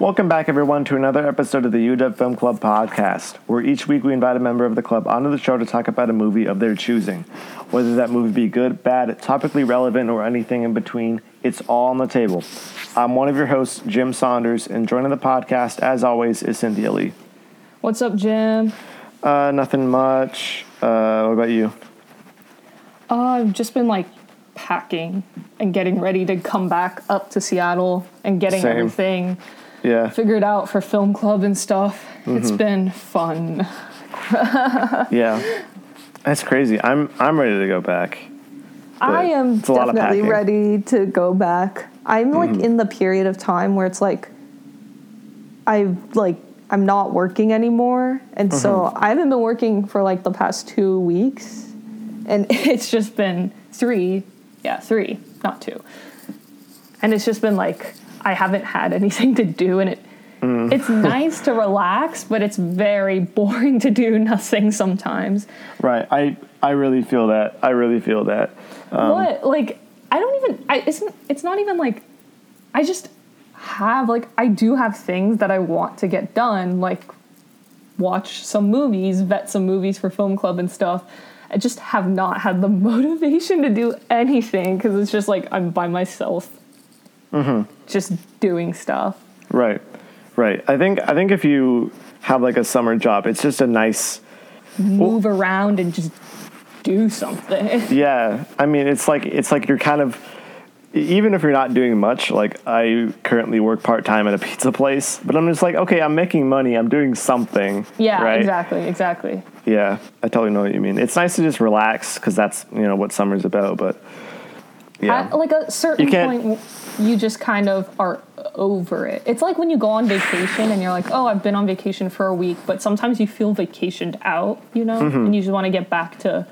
Welcome back, everyone, to another episode of the UW Film Club podcast, where each week we invite a member of the club onto the show to talk about a movie of their choosing. Whether that movie be good, bad, topically relevant, or anything in between, it's all on the table. I'm one of your hosts, Jim Saunders, and joining the podcast, as always, is Cynthia Li. What's up, Jim? Uh, nothing much. Uh, what about you? Uh, I've just been like packing and getting ready to come back up to Seattle and getting Same. everything Yeah, figured out for film club and stuff. It's Mm-hmm. been fun. yeah. That's crazy. I'm I'm ready to go back. I am it's a lot of definitely ready to go back. I'm like Mm-hmm. in the period of time where it's like I like I'm not working anymore, and so Mm-hmm. I haven't been working for like the past two weeks. And it's just been three, yeah, three, not two. And it's just been like, I haven't had anything to do, and it. Mm. It's nice to relax, but it's very boring to do nothing sometimes. Right. I I really feel that. I really feel that. Um, what like i don't even i isn't it's not even like i just have like i do have things that i want to get done like watch some movies vet some movies for film club and stuff i just have not had the motivation to do anything because it's just like i'm by myself Mm-hmm. just doing stuff Right. Right. I think I think if you have like a summer job, it's just a nice move around and just do something yeah. I mean, it's like it's like you're kind of even if you're not doing much, like I currently work part time at a pizza place, but I'm just like, okay, I'm making money, I'm doing something. yeah right? exactly exactly Yeah, I totally know what you mean. It's nice to just relax because that's you know what summer's about. But yeah, At like a certain You point, you just kind of are over it. It's like when you go on vacation and you're like, oh, I've been on vacation for a week, but sometimes you feel vacationed out, you know, Mm-hmm. and you just want to get back to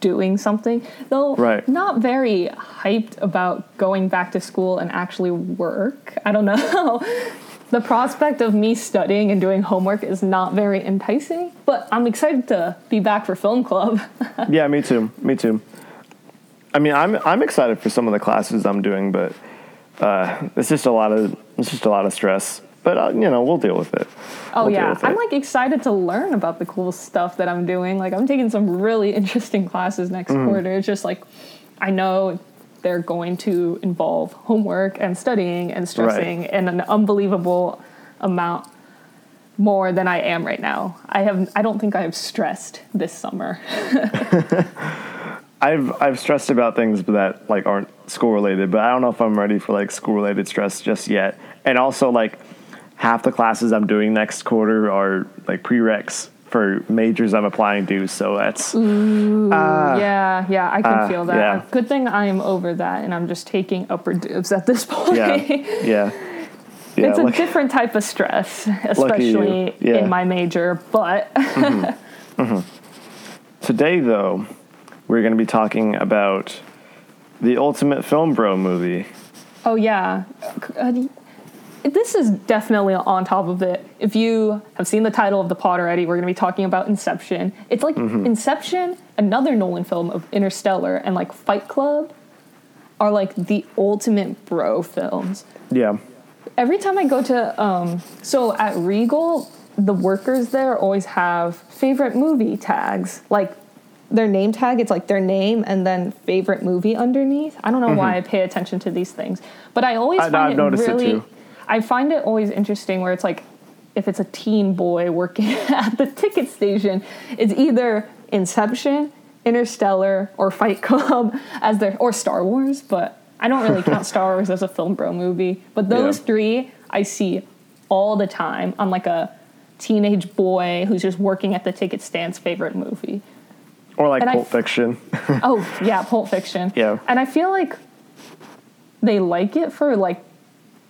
doing something. Though, Right. not very hyped about going back to school and actually work. I don't know. the prospect of me studying and doing homework is not very enticing, but I'm excited to be back for film club. yeah, me too. Me too. I mean, I'm I'm excited for some of the classes I'm doing, but uh, it's just a lot of it's just a lot of stress. But uh, you know, we'll deal with it. Oh We'll yeah, with I'm like excited to learn about the cool stuff that I'm doing. Like I'm taking some really interesting classes next Mm. quarter. It's just like I know they're going to involve homework and studying and stressing and an unbelievable amount more than I am right now. I have I don't think I have stressed this summer. I've I've stressed about things that like aren't school related, but I don't know if I'm ready for like school related stress just yet. And also like half the classes I'm doing next quarter are like prereqs for majors I'm applying to. So that's uh, yeah, yeah, I can ah, feel that. yeah. Good thing I am over that and I'm just taking upper dibs at this point. yeah, yeah. Yeah, it's a different type of stress, especially Yeah. in my major. But mm-hmm, mm-hmm. Today, though, we're going to be talking about the Ultimate Film Bro movie. oh yeah, this is definitely on top of it. If you have seen the title of the pod already, we're going to be talking about Inception. It's like Inception, another Nolan film of Interstellar, and like Fight Club are like the ultimate bro films. Yeah. every time I go to um so at Regal, the workers there always have favorite movie tags. Like their name tag, it's like their name and then favorite movie underneath. I don't know why I mm-hmm. pay attention to these things, but I always I- find I've it it really too. I find it always interesting where it's like if it's a teen boy working at the ticket station, it's either Inception, Interstellar, or Fight Club as their or Star Wars, but I don't really count Star Wars as a film bro movie. But those Yeah. three I see all the time on like a teenage boy who's just working at the ticket stand's favorite movie. Or like And Pulp f- Fiction. Oh, yeah, Pulp Fiction. Yeah. And I feel like they like it for like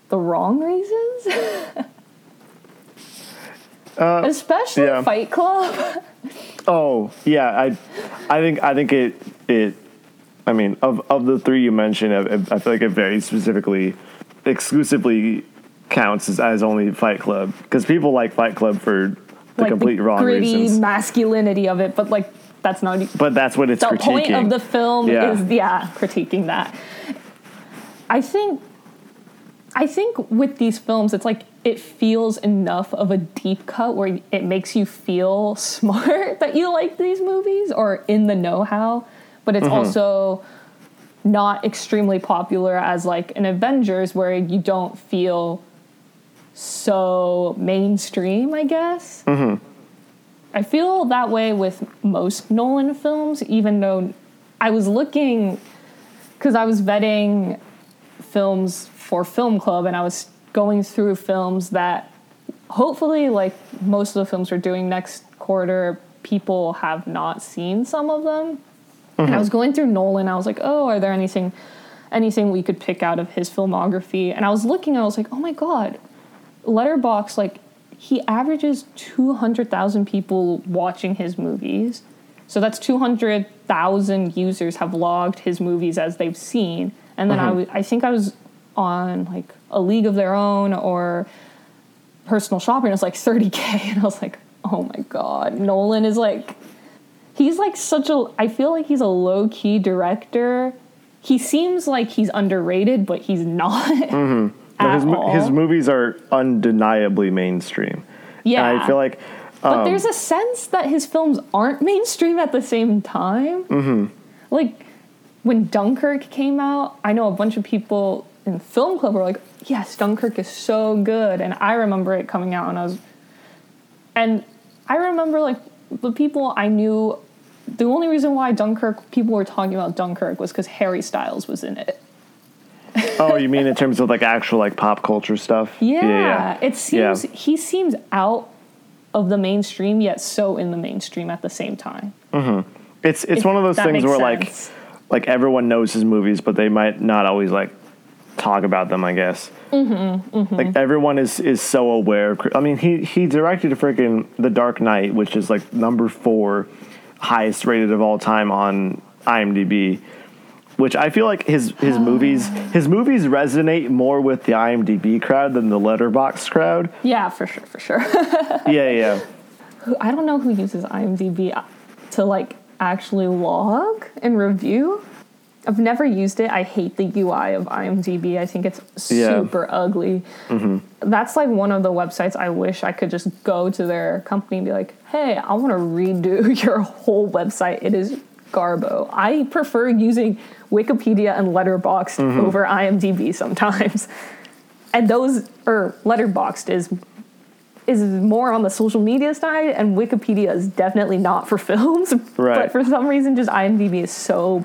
the wrong reasons. Especially Uh, yeah. Fight Club. Oh yeah, I, I think I think it it. I mean, of of the three you mentioned, I, I feel like it very specifically, exclusively counts as, as only Fight Club because people like Fight Club for the like complete the wrong gritty reasons. masculinity of it, but like that's not But that's what it's the critiquing. point of the film Yeah. is yeah critiquing that. I think I think with these films, it's like it feels enough of a deep cut where it makes you feel smart that you like these movies or in the know how, but it's mm-hmm. also not extremely popular as like an Avengers where you don't feel so mainstream, I guess. Mm-hmm. I feel that way with most Nolan films, even though I was looking because I was vetting films for Film Club and I was going through films that hopefully, like most of the films we're doing next quarter, people have not seen some of them. And I mm-hmm. was going through Nolan, I was like, oh, are there anything anything we could pick out of his filmography? And I was looking, I was like, oh my god, Letterbox, like he averages 200,000 people watching his movies. So that's 200,000 users have logged his movies as they've seen. And then I uh-huh. w- I think I was on like a League of Their Own or Personal shopping. and was like 30K. And I was like, oh my God, Nolan is like, he's like such a, I feel like he's a low key director. He seems like he's underrated, but he's not. Mm-hmm. But his, all. his movies are undeniably mainstream. yeah. And I feel like But there's a sense that his films aren't mainstream at the same time. Mm-hmm. Like when Dunkirk came out, I know a bunch of people in film club were like, "Yes, Dunkirk is so good," and I remember it coming out, and I was, and I remember like the people I knew. The only reason why Dunkirk people were talking about Dunkirk was because Harry Styles was in it. Oh, you mean in terms of like actual like pop culture stuff? Yeah, it Yeah. seems he seems out of the mainstream yet so in the mainstream at the same time. It's it's If one of those things where like sense. like everyone knows his movies, but they might not always like talk about them. I guess. Mm-hmm, Like everyone is is so aware. Of, I mean, he he directed a freaking The Dark Knight, which is like number four highest rated of all time on IMDb. Which I feel like his his movies his movies resonate more with the IMDb crowd than the Letterbox crowd. Yeah, for sure, for sure. Yeah, yeah. I don't know who uses IMDb to like actually log and review. I've never used it. I hate the UI of IMDb. I think it's Yeah. super ugly. Mm-hmm. That's like one of the websites I wish I could just go to their company and be like, hey, I want to redo your whole website. It is garbo. I prefer using Wikipedia and Letterboxd over IMDb sometimes. And those, or Letterboxd is is more on the social media side, and Wikipedia is definitely not for films. Right. But for some reason, just IMDb is so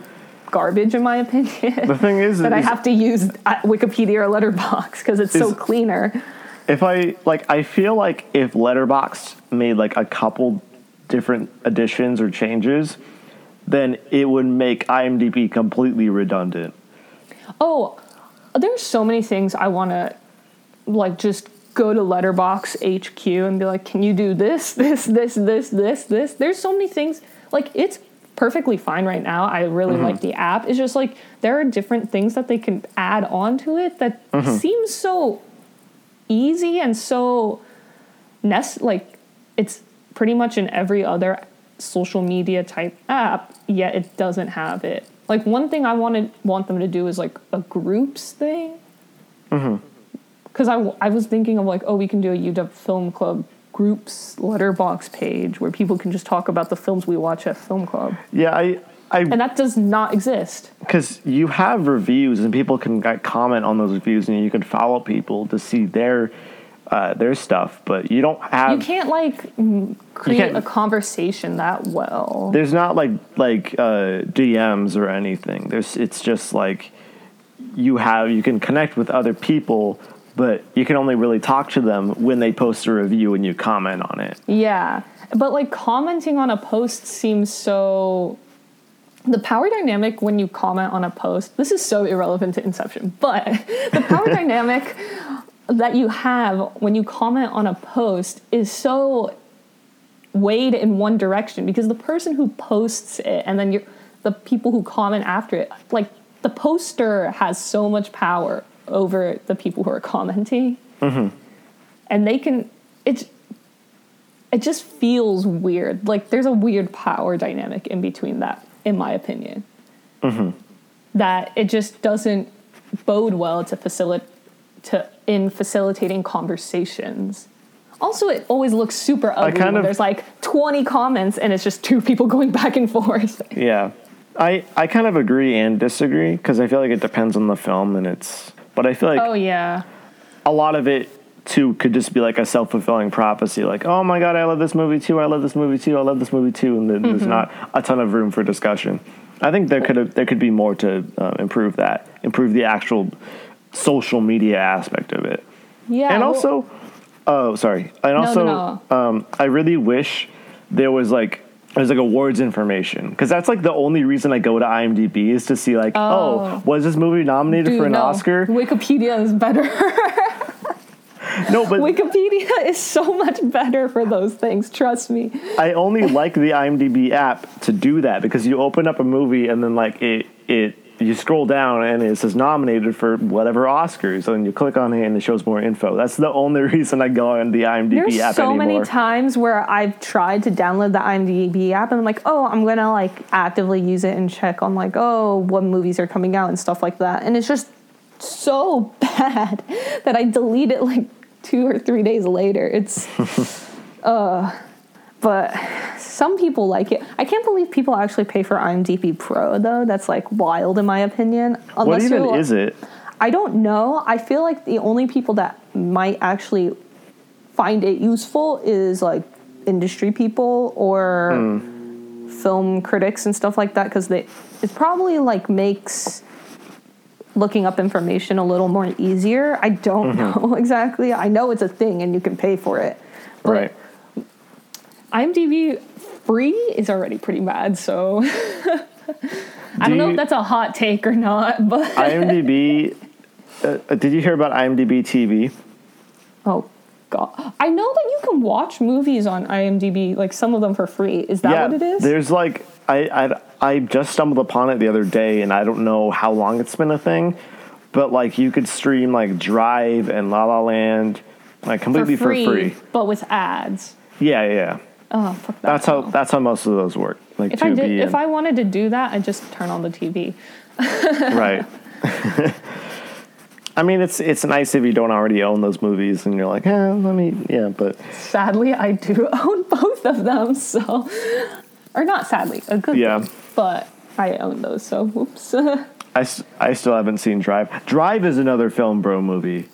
garbage, in my opinion, The thing is, that I have to use uh, Wikipedia or Letterbox because it's so cleaner. if I like, I feel like if Letterboxd made like a couple different additions or changes, then it would make IMDb completely redundant. Oh, there's so many things I want to like just go to Letterbox HQ and be like, can you do this, this, this, this, this, this? There's so many things. Like it's perfectly fine right now. I really mm-hmm. like the app. It's just like there are different things that they can add on to it that mm-hmm. seems so easy and so nest like it's pretty much in every other social media type app yet it doesn't have it. Like one thing i wanted want them to do is like a groups thing. Mm-hmm. Because I, I was thinking of like oh we can do a uw film club groups letterbox page where people can just talk about the films we watch at film club. Yeah, I, I, and that does not exist. Because you have reviews and people can comment on those reviews and you can follow people to see their, uh, their stuff, but you don't have. you can't like create can't- a conversation that well there's not like like uh, DMs or anything. There's it's just like you have you can connect with other people, but you can only really talk to them when they post a review and you comment on it. Yeah, but like commenting on a post seems so. The power dynamic when you comment on a post, this is so irrelevant to Inception, but the power dynamic that you have when you comment on a post is so weighed in one direction because the person who posts it and then you're, the people who comment after it, like the poster has so much power over the people who are commenting. Mm-hmm. And they can, it's, it just feels weird. Like there's a weird power dynamic in between that, in my opinion. Mm-hmm. That it just doesn't bode well to facilitate to in facilitating conversations. Also, it always looks super ugly kind of- there's like 20 comments and it's just two people going back and forth. Yeah. I, I kind of agree and disagree because I feel like it depends on the film and it's but I feel like Oh yeah. a lot of it too could just be like a self-fulfilling prophecy like oh my god i love this movie too i love this movie too i love this movie too and then there's not a ton of room for discussion i think there could there could be more to uh, improve that improve the actual social media aspect of it Yeah. and well- also oh sorry and no, also no. um i really wish there was like there's like awards information because that's like the only reason i go to imdb is to see like oh, Oh. was this movie nominated Dude, for an no. oscar Wikipedia is better. no but Wikipedia is so much better for those things. Trust me. I only like the IMDb app to do that because you open up a movie and then like it it you scroll down and it says nominated for whatever Oscars and you click on it and it shows more info. That's the only reason I go on the IMDb There's app so anymore. many times where I've tried to download the IMDb app and I'm like, oh, I'm gonna like actively use it and check on like, oh, what movies are coming out and stuff like that. And it's just so bad that I delete it like two or three days later. It's uh but some people like it. I can't believe people actually pay for IMDb Pro though. That's like wild in my opinion. what even is it? I don't know. I feel like the only people that might actually find it useful is like industry people or Hmm. film critics and stuff like that because they it probably like makes looking up information a little more easier. I don't Mm-hmm. know exactly. I know it's a thing and you can pay for it. But Right. IMDb free is already pretty bad, so I Do don't know if that's a hot take or not, but IMDb uh, uh, did you hear about IMDb TV? oh god. I know that you can watch movies on IMDb, like some of them for free. Is that what it is? There's like I, I I just stumbled upon it the other day, and I don't know how long it's been a thing, but like you could stream like Drive and La La Land, like completely for free. but with ads. Yeah, yeah. Yeah. Oh fuck that. That's how that's how most of those work. Like If I did, if I wanted to do that, I'd just turn on the TV. right. I mean, it's it's nice if you don't already own those movies, and you're like, eh, let me, yeah, but Sadly, I do own both of them, so or not sadly, a good Yeah. thing, but I own those, so whoops. I still haven't seen Drive. Drive is another film bro movie.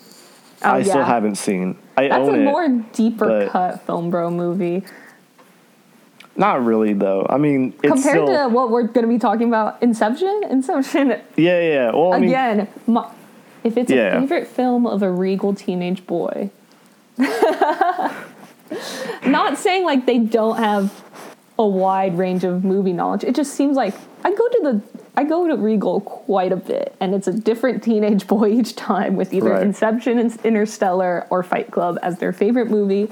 Oh, I still haven't seen. I That's own a it. more deeper cut film bro movie Not really though. I mean, it's compared still, to what we're going to be talking about. Inception, Inception yeah, yeah. yeah. Well, I mean, again. my, if it's Yeah. a favorite film of a regal teenage boy, not saying like they don't have a wide range of movie knowledge. It just seems like I go to the I go to Regal quite a bit, and it's a different teenage boy each time with either Right. Inception, and Interstellar, or Fight Club as their favorite movie.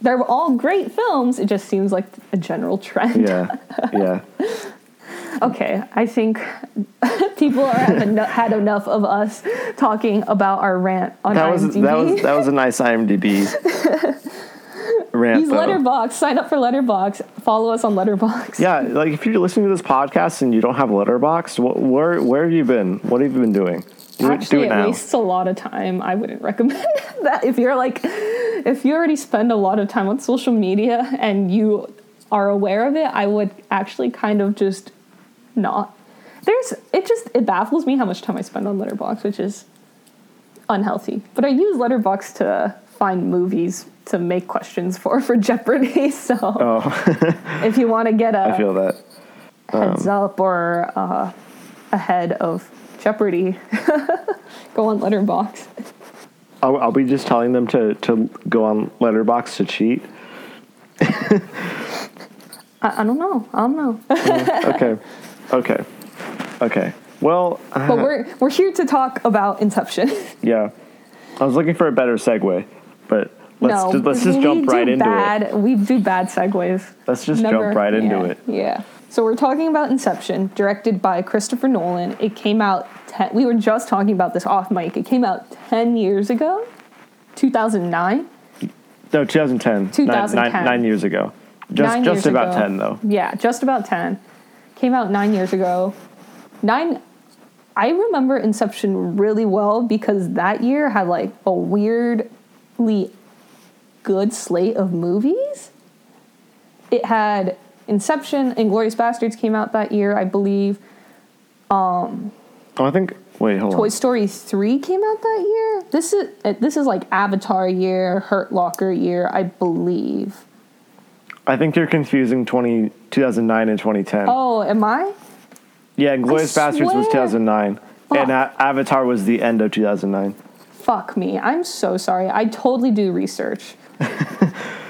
They're all great films. It just seems like a general trend. yeah, yeah. Okay, I think people are have had enough of us talking about our rant on That was IMDb. that was that was a nice IMDb rant. Use. Letterbox. Sign up for Letterbox. Follow us on Letterbox. Yeah, like if you're listening to this podcast and you don't have Letterbox, wh- where where have you been? What have you been doing? Do it, Actually, do it it now. wastes a lot of time. I wouldn't recommend that if you're like, if you already spend a lot of time on social media and you are aware of it, I would actually kind of just not. There's it just it baffles me how much time I spend on Letterbox, which is unhealthy. But I use Letterbox to find movies to make questions for for Jeopardy. So oh, if you want to get a I feel that. heads up or uh, ahead of Jeopardy, go on Letterbox. I'll be just telling them to to go on Letterbox to cheat? I, I don't know. I don't know. Okay, okay, okay. Well, but uh, we're we're here to talk about Inception. yeah. I was looking for a better segue, but let's no, just, let's just jump right into it. bad, We do bad segues. Let's just Never- jump right into yeah, it. Yeah. So we're talking about Inception, directed by Christopher Nolan. It came out. Ten, we were just talking about this off mic. It came out ten years ago, two thousand nine. No, 2010. Nine- 2010. Nine, nine years ago. Just Nine just about ago. 10 though. Yeah, just about 10. Came out nine years ago. Nine. I remember Inception really well because that year had like a weirdly good slate of movies. It had Inception and Glorious Bastards came out that year, I believe. Oh, I think. Wait, hold Toy on. Toy Story 3 came out that year. This is uh, this is like Avatar year, Hurt Locker year, I believe. I think you're confusing 20, 2009 and 2010. Oh, am I? yeah, Glorious Bastards was 2009, Fuck. and A- Avatar was the end of 2009. Fuck me. I'm so sorry. I totally do research.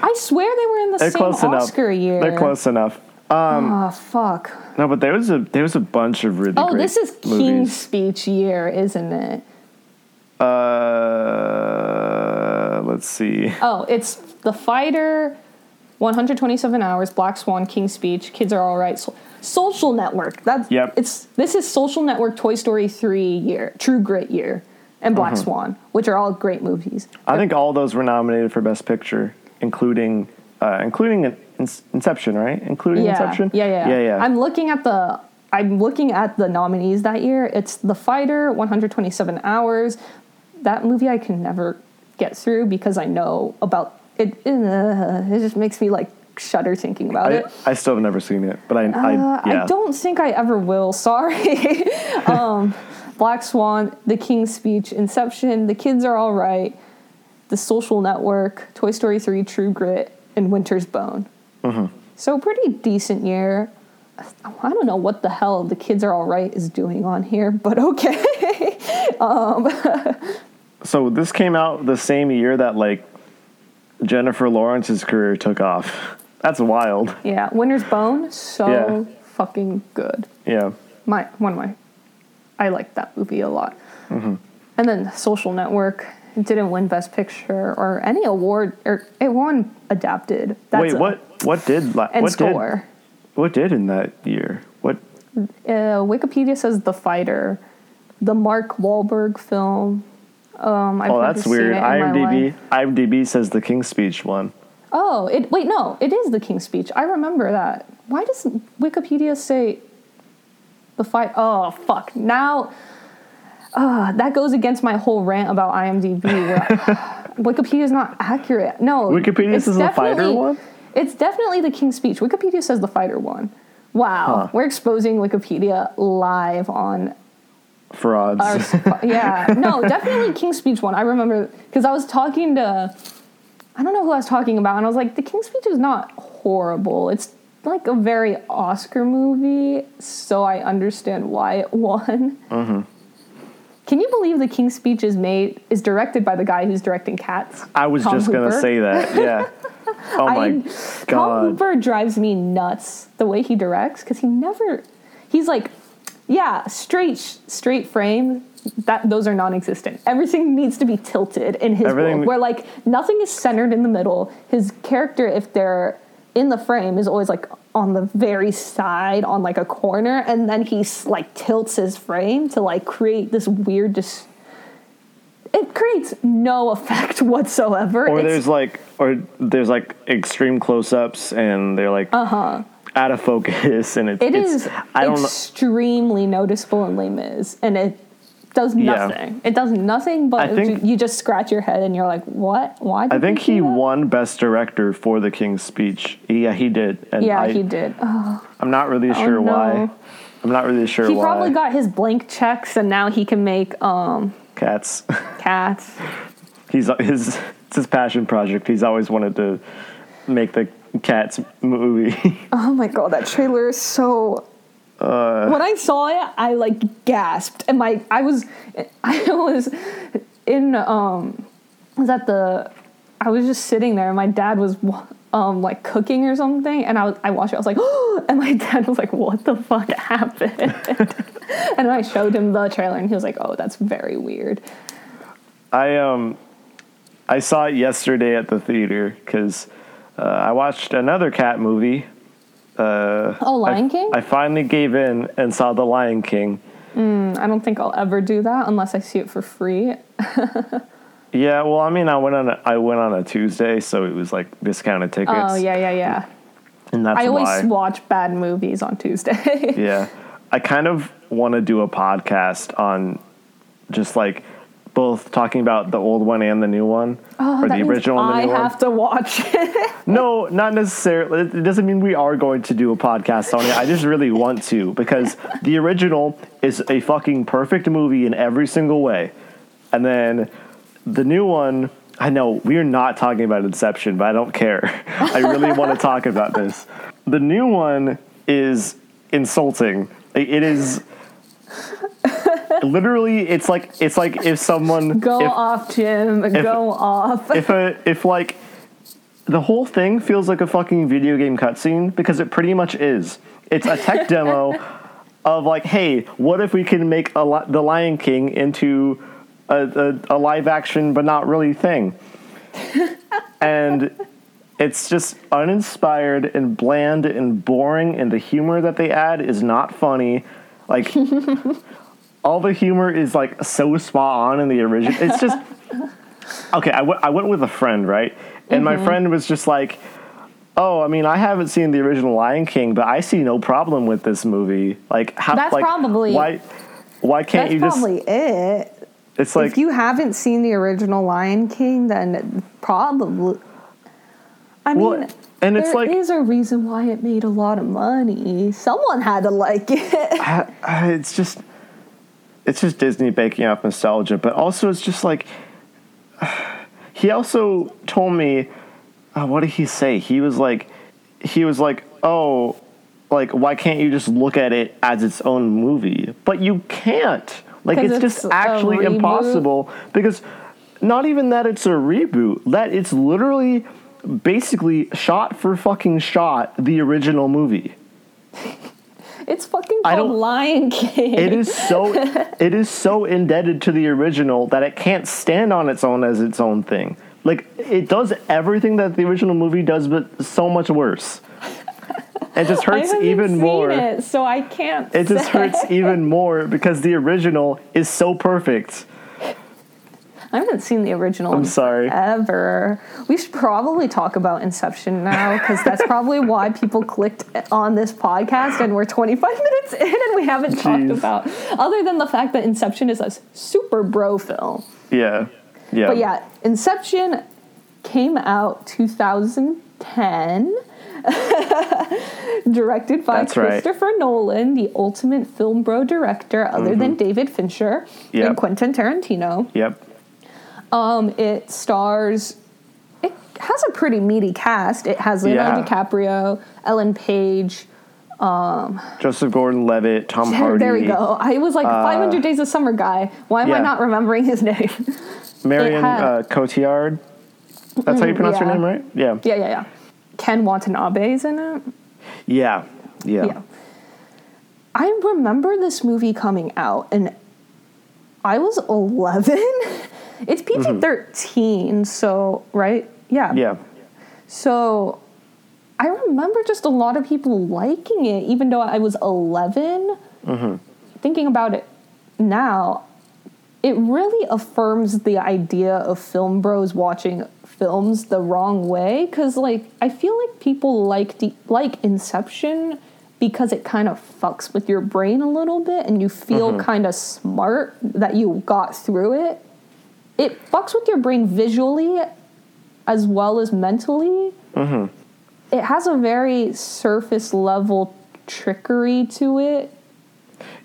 I swear they were in the They're same close Oscar enough. year. They're close enough. Um, Oh fuck. No, but there was a there was a bunch of really Oh, this is King's. Speech year, isn't it? Uh, let's see. Oh, it's The Fighter, 127 Hours, Black Swan, King's Speech, Kids Are All Right, so- Social Network. That's Yep. It's this is Social Network, Toy Story 3 year, True Grit year, and Black Uh-huh. Swan, which are all great movies. I think all those were nominated for Best Picture, including uh, including Inception, right? Including Yeah, Inception. yeah, yeah, yeah, yeah. I'm looking at the I'm looking at the nominees that year. It's The Fighter, 127 Hours. That movie I can never get through because I know about it. Uh, it just makes me like shudder thinking about I, it. I still have never seen it, but I, I Uh, yeah. I don't think I ever will. Sorry. um, Black Swan, The King's Speech, Inception, The Kids Are All Right, The Social Network, Toy Story 3, True Grit, and Winter's Bone. Mm-hmm. So pretty decent year. I don't know what the hell The Kids Are All Right is doing on here, but okay. So this came out the same year that like Jennifer Lawrence's career took off. That's wild. yeah, Winter's Bone, so Yeah. fucking good. Yeah. my one of my I liked that movie a lot. Mm-hmm. And then Social Network didn't win Best Picture or any award, or it won adapted. That's Wait, a- what? What did? la- And what score. did? What did in that year? What? Uh, Wikipedia says The Fighter, the Mark Wahlberg film. Um, I've Oh, that's weird. IMDb. IMDb says the King's Speech won. Oh, it wait no, it is the King's Speech. I remember that. Why does Wikipedia say the fight? Oh fuck! Now, uh, that goes against my whole rant about IMDb. Where Wikipedia is not accurate. No, Wikipedia it's says the fighter definitely- won? It's definitely the King's Speech. Wikipedia says the fighter won. Wow, Huh. we're exposing Wikipedia live on Frauds. our yeah no definitely king's speech won i remember because i was talking to i don't know who i was talking about and i was like the king's speech is not horrible it's like a very oscar movie so i understand why it won Mm-hmm. Can you believe the king's speech is made is directed by the guy who's directing cats I was Tom just gonna say that. Yeah. Oh my I- Tom god. Hooper drives me nuts the way he directs because he never. He's like, yeah, straight straight frame. That those are non-existent. Everything needs to be tilted in his Everything- world, where like nothing is centered in the middle. His character, if they're in the frame, is always like on the very side, on like a corner, and then he like tilts his frame to like create this weird. Dis- it creates no effect whatsoever. Or It's- there's like, or there's like extreme close-ups, and they're like uh-huh out of focus, and it's. It it's, is I don't know. extremely noticeable in Les Mis, and it does Yeah. nothing. It does nothing, but think- you just scratch your head and you're like, "What? Why?" Did I think he that?" won Best Director for The King's Speech. Yeah, he did. And Yeah, I, he did. Oh, I'm not really sure no. why. I'm not really sure he why. probably got his blank checks, and now he can make um, Cats. cats. He's his it's his passion project. He's always wanted to make the Cats movie. Oh my god, that trailer is so. Uh. when I saw it, I like gasped, and my I was I was in um was at the I was just sitting there, and my dad was um like cooking or something, and I was I watched it. I was like, oh, and my dad was like, what the fuck happened? and I showed him the trailer, and he was like, oh, that's very weird. I um I saw it yesterday at the theater because uh, I watched another cat movie. Uh, Oh, Lion I, King. I finally gave in and saw The Lion King. I don't think I'll ever do that unless I see it for free. Yeah, well, I mean, I went on a, I went on a Tuesday, so it was like discounted tickets. Oh yeah, yeah, yeah. and that's I always why. watch bad movies on Tuesday. Yeah. I kind of want to do a podcast on just like both talking about the old one and the new one, Oh, or the original and the I new one. have to watch it. No, not necessarily. It doesn't mean we are going to do a podcast on it. I just really want to because the original is a fucking perfect movie in every single way. And then the new one, I know we're not talking about Inception, but I don't care. I really want to talk about this. The new one is insulting. It is literally it's like it's like if someone Go if, off, Jim. Go off. if a if like the whole thing feels like a fucking video game cutscene because it pretty much is. It's a tech demo of like, hey, what if we can make a li- the Lion King into a, a, a live action but not really thing? and it's just uninspired and bland and boring, and the humor that they add is not funny. Like all the humor is like so spot on in the original. It's just okay. I went- with a friend, right? And my mm-hmm. friend was just like, "Oh, I mean, I haven't seen the original Lion King, but I see no problem with this movie. Like, how? That's like, probably- why? Why can't you just? probably it. It's like if you haven't seen the original Lion King, then probably. I mean, Well, and it's there like- is a reason why it made a lot of money. Someone had to like it. I- I- it's just it's just Disney baking up nostalgia, but also it's just like he also told me uh, what did he say? He was like he was like, "Oh, like why can't you just look at it as its own movie?" But you can't. Like it's, it's just actually impossible because not even that it's a reboot, that it's literally basically shot for fucking shot the original movie. It's fucking called Lion King. it is so it is so indebted to the original that it can't stand on its own as its own thing. Like it does everything that the original movie does, but so much worse. It just hurts even more. It, so I can't. It just hurts even more because the original is so perfect. I haven't seen the original. I'm sorry. Ever. We should probably talk about Inception now because that's probably why people clicked on this podcast and we're 25 minutes in and we haven't talked about, other than the fact that Inception is a super bro film. Yeah, yeah, But yeah, Inception came out 2010. Directed by That's right. Christopher Nolan, the ultimate film bro director, other than David Fincher Mm-hmm. Yep. and Quentin Tarantino. Yep. Um, it stars. It has a pretty meaty cast. It has Leonardo Yeah. DiCaprio, Ellen Page. Joseph Gordon-Levitt, Tom Hardy. There we go. I was like 500 Days of Summer guy. Why am I not remembering his name? Marion had- uh, Cotillard. That's how you pronounce yeah. her name, right? Yeah. yeah, yeah, yeah. Ken Watanabe is in it. Yeah. Yeah. Yeah. I remember this movie coming out and I was 11. it's PG mm-hmm. 13, so, right? Yeah. Yeah. So I remember just a lot of people liking it, even though I was 11. Mm-hmm. Thinking about it now, it really affirms the idea of film bros watching films the wrong way. Because, like, I feel like people like the, like Inception because it kind of fucks with your brain a little bit, and you feel mm-hmm. kind of smart that you got through it. It fucks with your brain visually as well as mentally. It has a very surface level trickery to it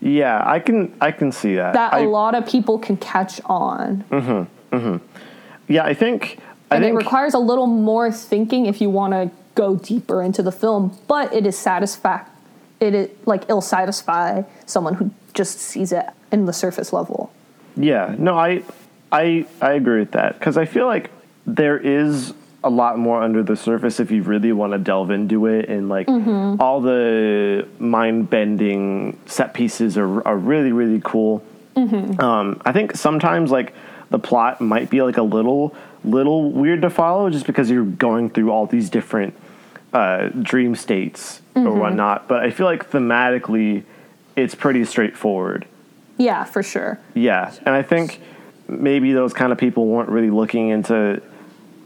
Yeah, I can I can see that. that I, a lot of people can catch on. Mm-hmm. Mm-hmm. yeah, I think I and it think requires a little more thinking if you want to go deeper into the film, but it is satisfac it is like it'll satisfy someone who just sees it in the surface level. yeah, no, I I I agree with that cuz I feel like there is a lot more under the surface if you really want to delve into it and like Mm-hmm. all the mind-bending set pieces are are really really cool. Mm-hmm. Um, I think sometimes like the plot might be like a little little weird to follow just because you're going through all these different uh, dream states Mm-hmm. or whatnot. But I feel like thematically, it's pretty straightforward. Yeah, for sure. Yeah, and I think maybe those kind of people weren't really looking into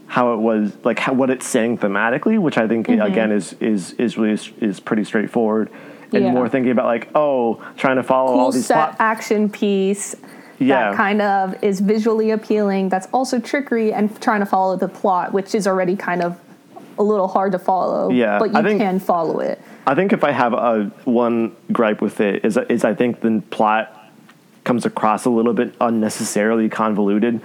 how it was like how, what it's saying thematically, which I think mm-hmm. again is is is really is pretty straightforward. and Yeah. more thinking about like, oh, trying to follow all these set plot. action piece Yeah. that kind of is visually appealing. That's also trickery and trying to follow the plot, which is already kind of a little hard to follow. Yeah, but you think- can follow it. I think if I have a one gripe with it is is I think the plot comes across a little bit unnecessarily convoluted.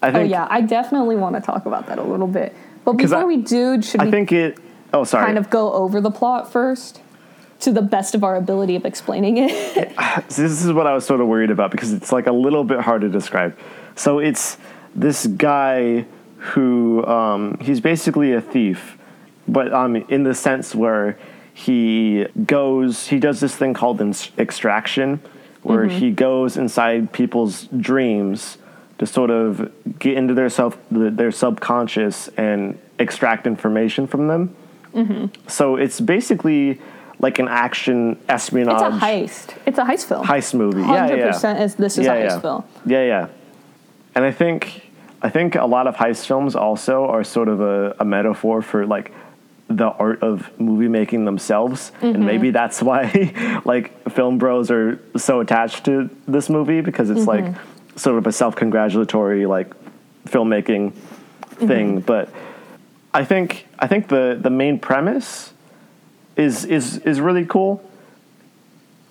I Oh think yeah, I definitely want to talk about that a little bit. But before I- we do, should we I we think it. Oh, sorry. kind of go over the plot first to the best of our ability of explaining it? This is what I was sort of worried about because it's like a little bit hard to describe. So it's this guy who um, he's basically a thief, but um, in the sense where he goes, he does this thing called ins- extraction, where mm-hmm. he goes inside people's dreams to sort of get into their self, their subconscious and extract information from them. Mm-hmm. So it's basically like an action espionage it's a heist. It's a heist film. heist movie. Yeah, yeah. percent. Is this is yeah, a heist yeah. film? Yeah, yeah. And I think I think a lot of heist films also are sort of a, a metaphor for like the art of movie making themselves, Mm-hmm. and maybe that's why like film bros are so attached to this movie because it's like Mm-hmm. sort of a self congratulatory like filmmaking Mm-hmm. thing. But I think I think the the main premise is is is really cool.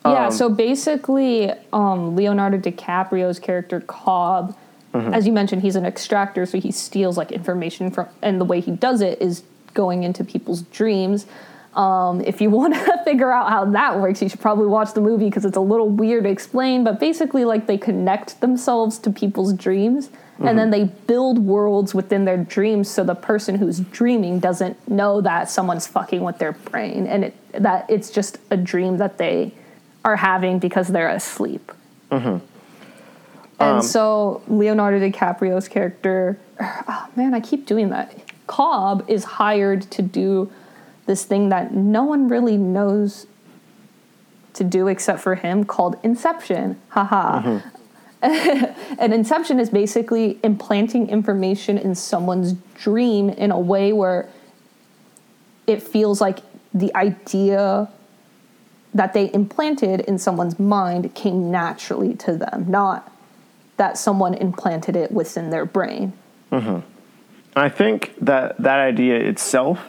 Yeah, Um, so basically, um, Leonardo DiCaprio's character Cobb, Mm-hmm. as you mentioned, he's an extractor, so he steals like information from, and the way he does it is going into people's dreams. Um, if you want to figure out how that works, you should probably watch the movie because it's a little weird to explain. But basically, like they connect themselves to people's dreams, and then mm-hmm. they build worlds within their dreams, so the person who's dreaming doesn't know that someone's fucking with their brain, and it, that it's just a dream that they are having because they're asleep. Mm-hmm. And um, so Leonardo DiCaprio's character, oh man, I keep doing that. Cobb is hired to do this thing that no one really knows to do except for him called Inception. Haha. Mm-hmm. and Inception is basically implanting information in someone's dream in a way where it feels like the idea that they implanted in someone's mind came naturally to them, not that someone implanted it within their brain. Mm-hmm. I think that that idea itself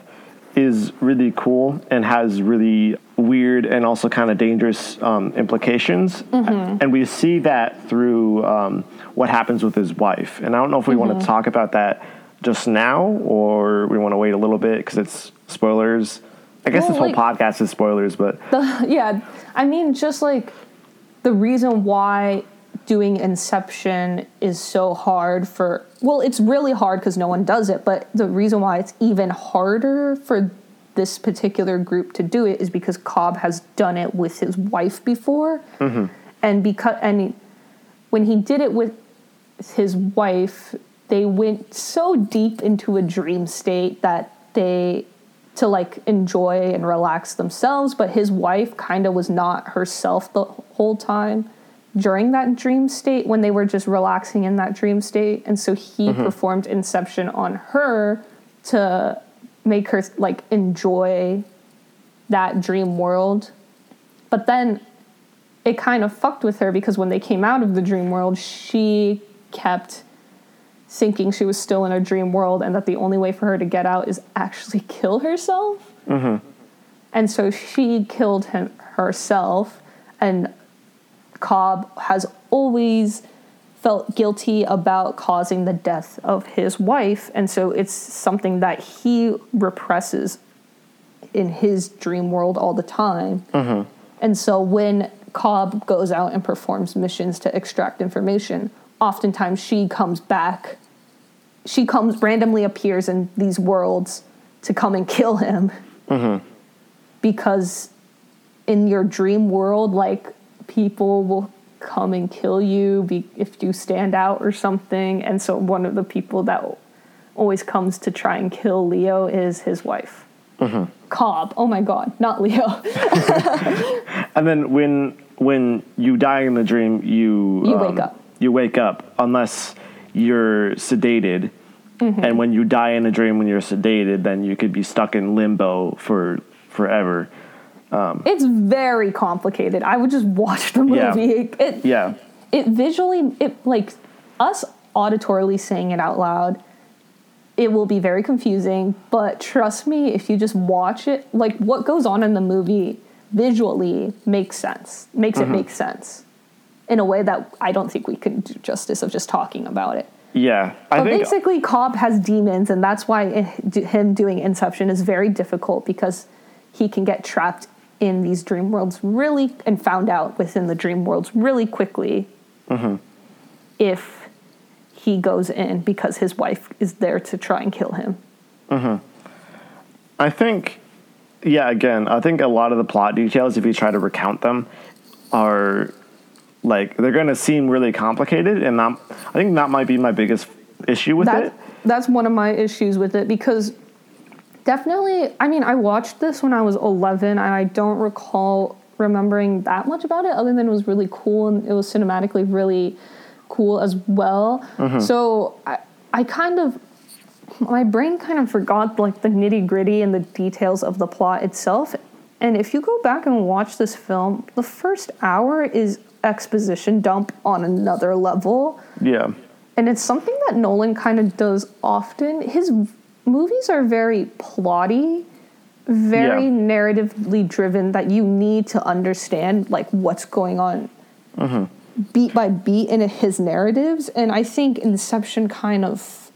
is really cool and has really weird and also kind of dangerous um, implications. And we see that through um, what happens with his wife. And I don't know if we want to talk about that just now or we want to wait a little bit because it's spoilers. I guess Well, this whole like- podcast is spoilers, but yeah, I mean, just like the reason why doing Inception is so hard for, well, it's really hard because no one does it, but the reason why it's even harder for this particular group to do it is because Cobb has done it with his wife before. Mm-hmm. And because, and when he did it with his wife, they went so deep into a dream state that they to like enjoy and relax themselves, but his wife kind of was not herself the whole time during that dream state when they were just relaxing in that dream state. And so he mm-hmm. performed Inception on her to make her like enjoy that dream world. But then it kind of fucked with her because when they came out of the dream world, she kept thinking she was still in a dream world and that the only way for her to get out is actually kill herself. Mm-hmm. And so she killed him herself, and Cobb has always felt guilty about causing the death of his wife, and so it's something that he represses in his dream world all the time. Mm-hmm. And so when Cobb goes out and performs missions to extract information, oftentimes she comes back. She comes randomly appears in these worlds to come and kill him. Mm-hmm. Because in your dream world, like people will come and kill you be, if you stand out or something. And so one of the people that always comes to try and kill Leo is his wife. Cobb. Oh my god, not Leo. And then when when you die in the dream, you You wake up. You wake up unless you're sedated. Mm-hmm. And when you die in a dream, when you're sedated, then you could be stuck in limbo for forever. It's very complicated. I would just watch the Yeah. movie. It, Yeah. it visually it like us auditorily saying it out loud it will be very confusing but trust me if you just watch it like what goes on in the movie visually makes sense makes Mm-hmm. it make sense in a way that i don't think we can do justice of just talking about it Yeah. I but think basically cobb has demons and that's why it- him doing inception is very difficult because he can get trapped in these dream worlds really and found out within the dream worlds really quickly Mm-hmm. if he goes in because his wife is there to try and kill him I think, yeah, again, I think a lot of the plot details, if you try to recount them, are like they're going to seem really complicated, and that, I think that might be my biggest issue with that it. that's one of my issues with it because definitely i mean i watched this when i was 11 and i don't recall remembering that much about it other than it was really cool and it was cinematically really cool as well. Mm-hmm. So I, I kind of my brain kind of forgot like the nitty gritty and the details of the plot itself. And if you go back and watch this film the first hour is exposition dump on another level. Yeah, and it's something that Nolan kind of does often. His movies are very plotty, very Yeah. narratively driven that you need to understand like what's going on mm-hmm. beat by beat in his narratives and I think Inception kind of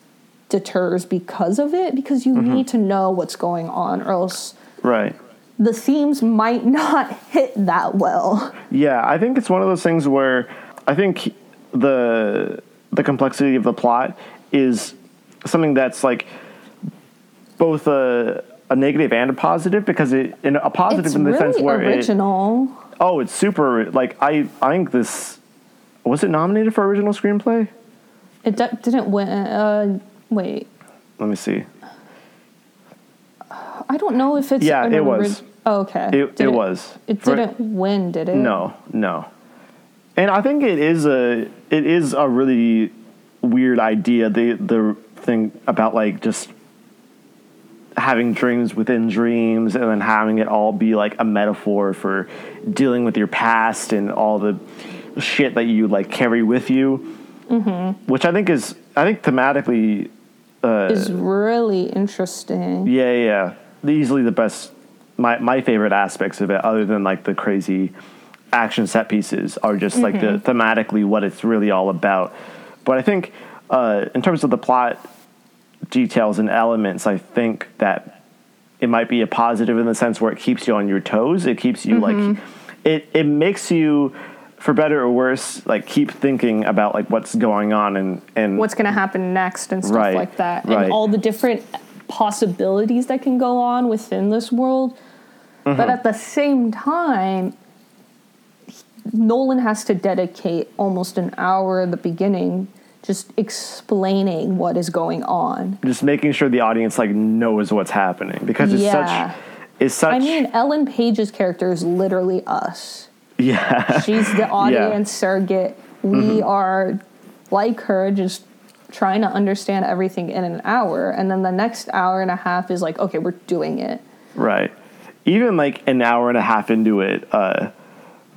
deters because of it because you mm-hmm. need to know what's going on or else right. the themes might not hit that well. Yeah, I think it's one of those things where I think the the complexity of the plot is something that's like both a a negative and a positive because it in a positive It's in the really sense where it, original. oh it's super like I I think this was it nominated for original screenplay? It d- didn't win. Uh, wait, Let me see. I don't know if it's. Yeah, it was. Oh, okay. It Did it was. It didn't win, did it? No, no. And I think it is a it is a really weird idea. The the thing about like just having dreams within dreams and then having it all be like a metaphor for dealing with your past and all the shit that you like carry with you. Mm-hmm. Which I think is I think thematically Is really interesting. yeah, yeah. Easily the best, my, my favorite aspects of it, other than like the crazy action set pieces, are just like the thematically what it's really all about. But I think uh, in terms of the plot details and elements, I think that it might be a positive in the sense where it keeps you on your toes. It keeps you like, it, it makes you, for better or worse, like keep thinking about like what's going on and, and What's going to happen next and stuff Right, like that, right. and all the different possibilities that can go on within this world. Mm-hmm. But at the same time, Nolan has to dedicate almost an hour at the beginning just explaining what is going on. just making sure the audience like knows what's happening because it's Yeah. such it's such I mean, Ellen Page's character is literally us. yeah She's the audience surrogate. We are like her, just trying to understand everything in an hour. And then the next hour and a half is like, okay, we're doing it. right even like an hour and a half into it uh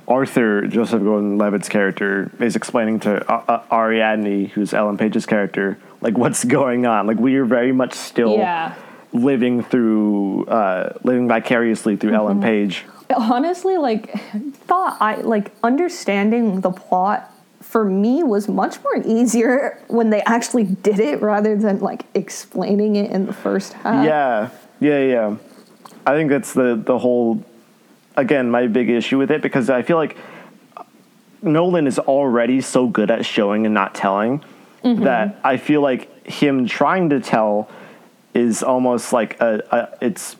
arthur joseph gordon-levitt's character is explaining to uh, uh, ariadne who's ellen page's character like what's going on. Like we are very much still Yeah. living through uh living vicariously through ellen page. Honestly, like, thought I like understanding the plot for me was much more easier when they actually did it rather than like explaining it in the first half. yeah yeah yeah. I think that's the the whole again my big issue with it because i feel like nolan is already so good at showing and not telling mm-hmm. that i feel like him trying to tell is almost like a, a it's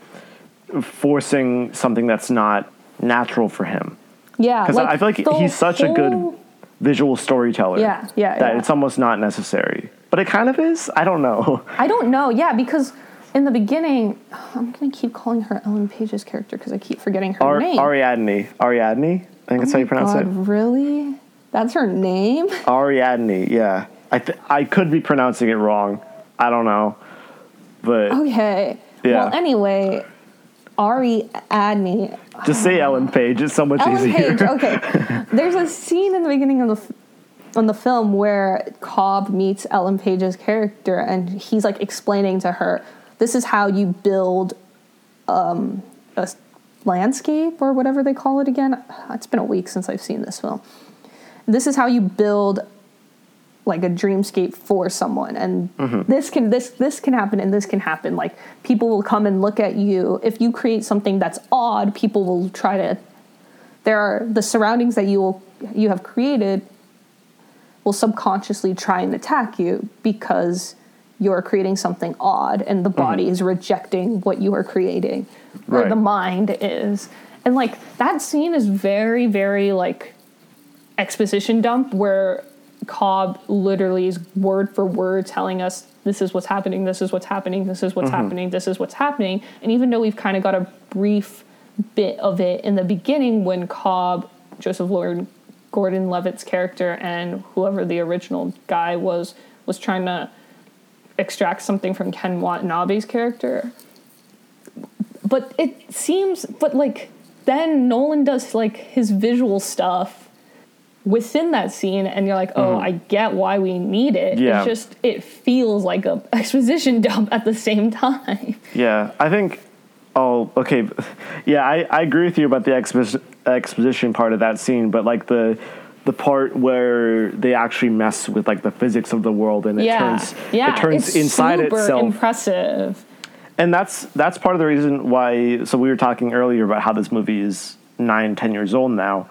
forcing something that's not natural for him Yeah. because i feel like he's such a good visual storyteller Yeah, yeah, that yeah. it's almost not necessary but it kind of is i don't know I don't know. Yeah, because in the beginning, I'm gonna keep calling her Ellen Page's character because I keep forgetting her Ar- name. ariadne ariadne i think that's how you oh pronounce it really? That's her name? Ariadne, yeah. I th- I could be pronouncing it wrong. I don't know, but Okay. Yeah. Well, anyway, Ari Adney. Just say Ellen Page. It's so much Ellen easier. Page. Okay. There's a scene in the beginning of the f- on the film where Cobb meets Ellen Page's character, and he's like explaining to her, "This is how you build um, a landscape or whatever they call it again." It's been a week since I've seen this film. This is how you build like a dreamscape for someone and this can this this can happen and this can happen like people will come and look at you if you create something that's odd people will try to there are the surroundings that you will you have created will subconsciously try and attack you because you're creating something odd and the mm-hmm. body is rejecting what you are creating or Right. the mind is and like that scene is very very like exposition dump where Cobb literally is word for word telling us this is what's happening, this is what's happening, this is what's mm-hmm. happening, this is what's happening. And even though we've kind of got a brief bit of it in the beginning when Cobb, Joseph Lord Gordon Levitt's character, and whoever the original guy was, was trying to extract something from Ken Watanabe's character. But it seems, but like, then Nolan does like his visual stuff within that scene and you're like oh mm-hmm. i get why we need it. Yeah. it's just it feels like a exposition dump at the same time Yeah, I think. Oh, okay. Yeah, I, I agree with you about the expo- exposition part of that scene, but like the the part where they actually mess with like the physics of the world and it yeah turns yeah it turns it's inside super itself. impressive and that's that's part of the reason why. So we were talking earlier about how this movie is nine, ten years old now,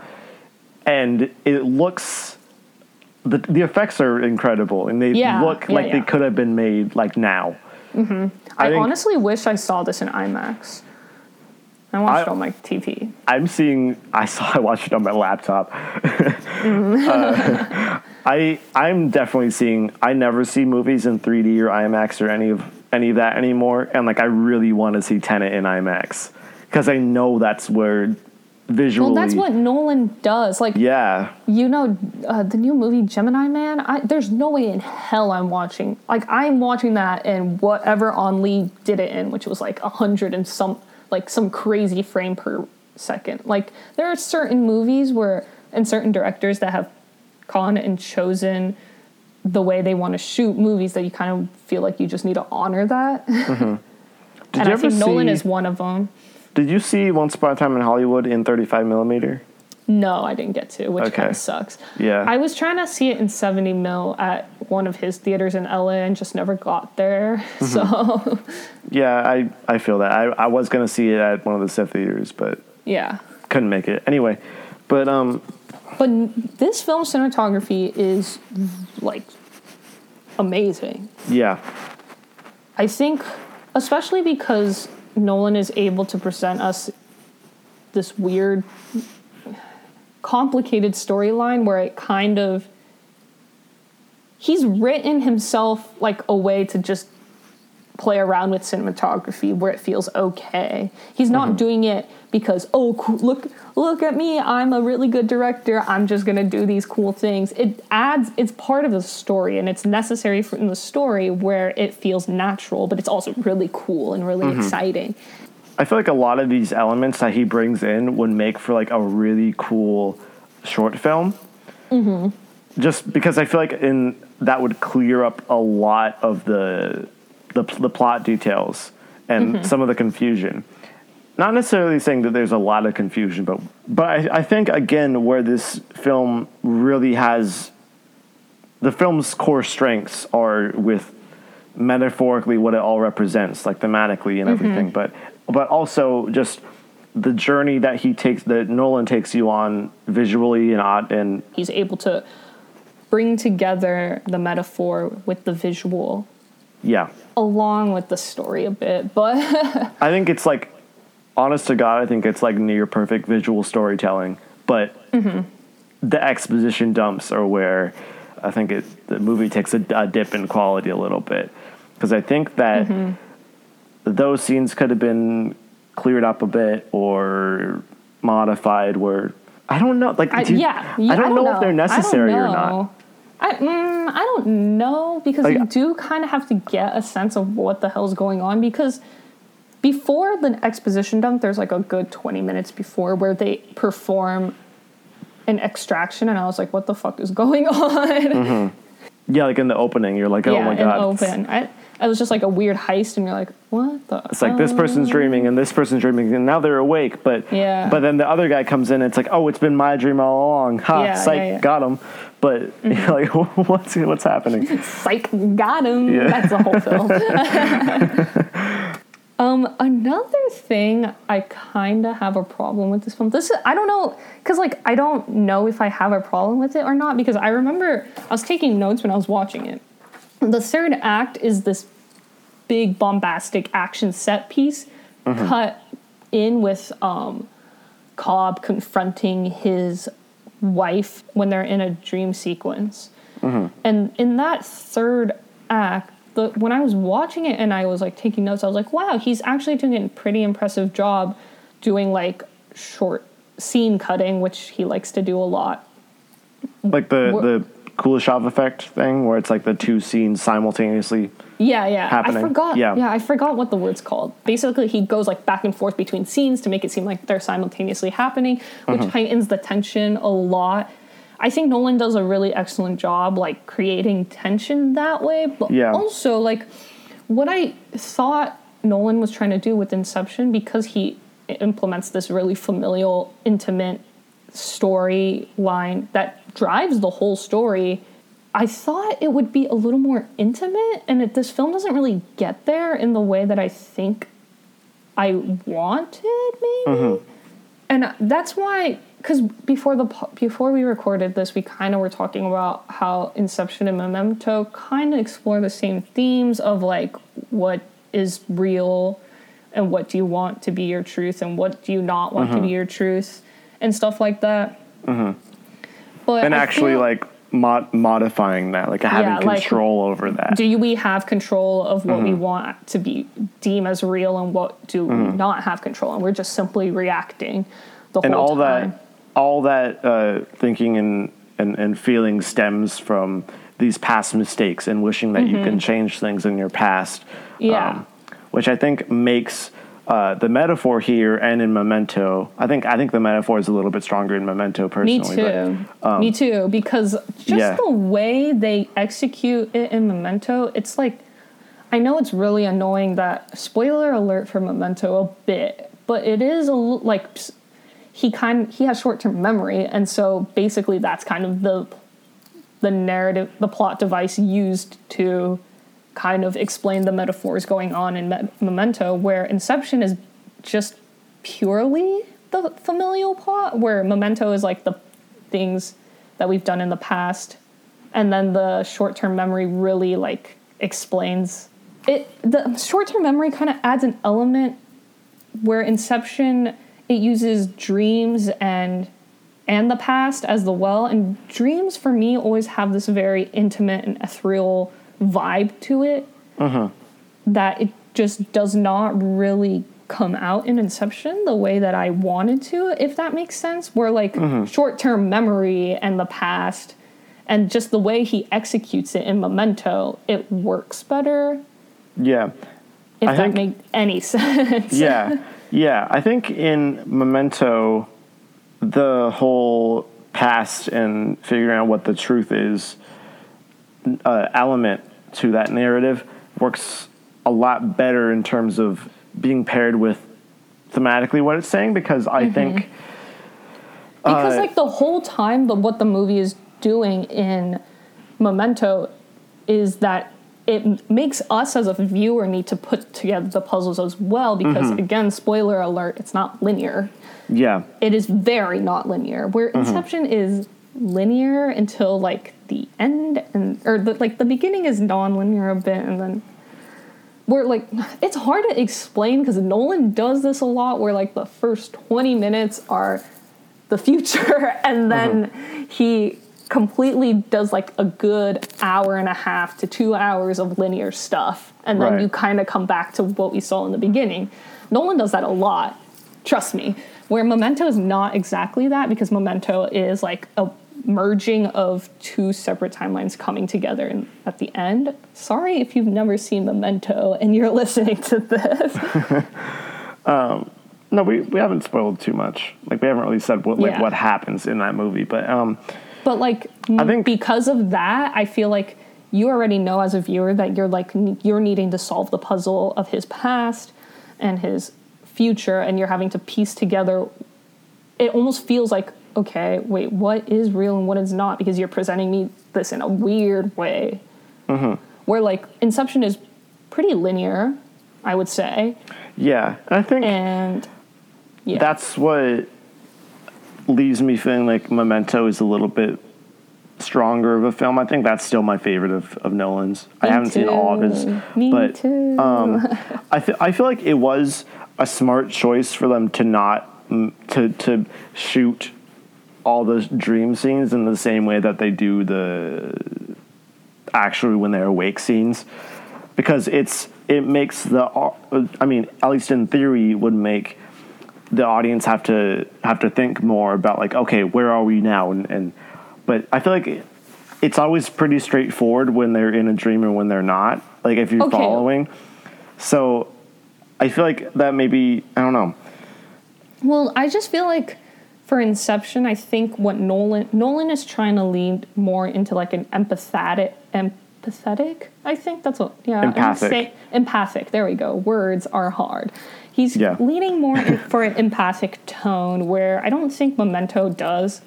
and it looks. The, the effects are incredible, and they Yeah, look like they could have been made like now. Mm-hmm. i, I think- honestly wish i saw this in imax i watched I- it on my tv I'm seeing. I saw. I watched it on my laptop. Uh, I I'm definitely seeing. I never see movies in 3D or IMAX or any of any of that anymore. And like, I really want to see Tenet in IMAX because I know that's where visually. well that's what nolan does like Yeah, you know uh, the new movie gemini man I, there's no way in hell i'm watching like i'm watching that in whatever Ang Lee did it in which was like a hundred and some like some crazy frame per second. Like there are certain movies where and certain directors that have gone and chosen the way they want to shoot movies that you kind of feel like you just need to honor that. Mm-hmm. Did and you i ever think nolan is one of them Did you see Once Upon a Time in Hollywood in 35 millimeter? No, I didn't get to, which Okay. kind of sucks. Yeah. I was trying to see it in 70 mil at one of his theaters in LA and just never got there. Mm-hmm. So, Yeah, I I feel that. I I was gonna see it at one of the SIFF theaters, but yeah. couldn't make it anyway. But um, But this film cinematography is like amazing. yeah, I think, especially because Nolan is able to present us this weird, complicated storyline where it kind of. He's written himself like a way to just play around with cinematography where it feels okay. He's not mm-hmm. doing it because oh cool, look look at me I'm a really good director I'm just going to do these cool things. It adds it's part of the story and it's necessary for in the story where it feels natural but it's also really cool and really mm-hmm. exciting. I feel like a lot of these elements that he brings in would make for like a really cool short film. Mm-hmm. Just because I feel like in that would clear up a lot of the the, the plot details and some of the confusion. Not necessarily saying that there's a lot of confusion, but but I, I think again where this film really has the film's core strengths are with metaphorically what it all represents, like thematically and everything, but but also just the journey that he takes that Nolan takes you on visually and odd and He's able to bring together the metaphor with the visual yeah. along with the story a bit, but I think it's like honest to God, I think it's like near perfect visual storytelling, but mm-hmm. the exposition dumps are where I think it the movie takes a, a dip in quality a little bit. Because I think that mm-hmm. Those scenes could have been cleared up a bit or modified. Where I don't know, like I, do you- yeah, I don't, know, if they're necessary or not. I, mm, I don't know because Like- you do kind of have to get a sense of what the hell's going on because before the exposition dump, there's like a good 20 minutes before where they perform an extraction, and I was like, what the fuck is going on? Yeah, like in the opening, you're like, oh yeah, my in god. Open. I, it was just like a weird heist, and you're like, what the? it's like this person's dreaming and this person's dreaming, and now they're awake. But Yeah. but then the other guy comes in, and it's like, oh, it's been my dream all along. Ha, Yeah, psych, yeah, yeah. got him. But you're like, what's what's happening? Psych, got him. Yeah. That's the whole film. um, another thing I kind of have a problem with this film. This is, I don't know, because like I don't know if I have a problem with it or not. Because I remember I was taking notes when I was watching it. The third act is this big bombastic action set piece cut in with um, Cobb confronting his wife when they're in a dream sequence. And in that third act, the, when I was watching it and I was like taking notes, I was like, wow, he's actually doing a pretty impressive job doing like short scene cutting, which he likes to do a lot. Like the the Kuleshov effect thing, where it's like the two scenes simultaneously. Yeah, yeah. happening. I forgot. Yeah. Yeah. I forgot what the word's called. Basically, he goes like back and forth between scenes to make it seem like they're simultaneously happening, which Mm-hmm. heightens the tension a lot. I think Nolan does a really excellent job like creating tension that way, but Yeah. also like what I thought Nolan was trying to do with Inception because he implements this really familial, intimate storyline that drives the whole story. I thought it would be a little more intimate, and it, this film doesn't really get there in the way that I think I wanted, maybe. Mm-hmm. And uh, that's why, because before the before we recorded this, we kind of were talking about how Inception and Memento kind of explore the same themes of like what is real and what do you want to be your truth and what do you not want to be mm-hmm. your truth and stuff like that. Mm-hmm. But And I actually, feel- like mod- modifying that, like having Yeah, like, control over that. do you, we have control of what Mm-hmm. we want to be deem as real and what do we not have control and we're just simply reacting the and whole all time that all that uh, thinking and, and and feeling stems from these past mistakes and wishing that you can change things in your past Mm-hmm. Yeah. which i think makes uh, the metaphor here and in memento i think i think the metaphor is a little bit stronger in memento personally. Me too. Me too. Because just um, yeah. the way they execute it in Memento, it's like I know it's really annoying that spoiler alert for Memento a bit, but it is a like he kind he has short term memory, and so basically that's kind of the the narrative, the plot device used to kind of explain the metaphors going on in Me- Memento, where Inception is just purely the familial plot, where Memento is like the things that we've done in the past, and then the short term memory really like explains it. The short term memory kind of adds an element where Inception it uses dreams and and the past as the well and dreams for me always have this very intimate and ethereal vibe to it that it just does not really come out in Inception the way that I wanted to, if that makes sense. Where like short term memory and the past and just the way he executes it in Memento, it works better. yeah If I that makes any sense. yeah yeah i think in memento the whole past and figuring out what the truth is uh, element to that narrative works a lot better in terms of being paired with thematically what it's saying because i think because Uh, like the whole time the what the movie is doing in memento is that it makes us as a viewer need to put together the puzzles as well because Mm-hmm. again spoiler alert it's not linear yeah it is very not linear where Mm-hmm. inception is linear until like the end and or the, like the beginning is non-linear a bit and then where like it's hard to explain because nolan does this a lot where like the first 20 minutes are the future and then mm-hmm. he completely does like a good hour and a half to two hours of linear stuff and then Right. you kind of come back to what we saw in the beginning nolan does that a lot trust me where memento is not exactly that because memento is like a merging of two separate timelines coming together and at the end. Sorry if you've never seen Memento and you're listening to this. um, No, we, we haven't spoiled too much. Like we haven't really said what like Yeah. what happens in that movie, but um, But like I think- because of that, I feel like you already know as a viewer that you're like you're needing to solve the puzzle of his past and his future and you're having to piece together it almost feels like okay, wait, what is real and what is not because you're presenting me this in a weird way. Mm-hmm. Where like Inception is pretty linear, I would say, yeah, I think and yeah. that's what leaves me feeling like Memento is a little bit stronger of a film. I think that's still my favorite of, of Nolan's. I haven't seen all of his. Me but too. um, I th- I feel like it was a smart choice for them to not to to shoot all the dream scenes in the same way that they do the actually when they're awake scenes. Because it's it makes the I mean at least in theory would make the audience have to have to think more about like okay where are we now? And, and but I feel like it's always pretty straightforward when they're in a dream and when they're not like if you're Okay. following. So I feel like that maybe I don't know. Well, I just feel like for Inception, I think what Nolan Nolan is trying to lean more into like an empathetic empathetic. I think that's what yeah. Empathic. say- empathic. There we go. Words are hard. He's Yeah. leaning more for an empathic tone where I don't think Memento does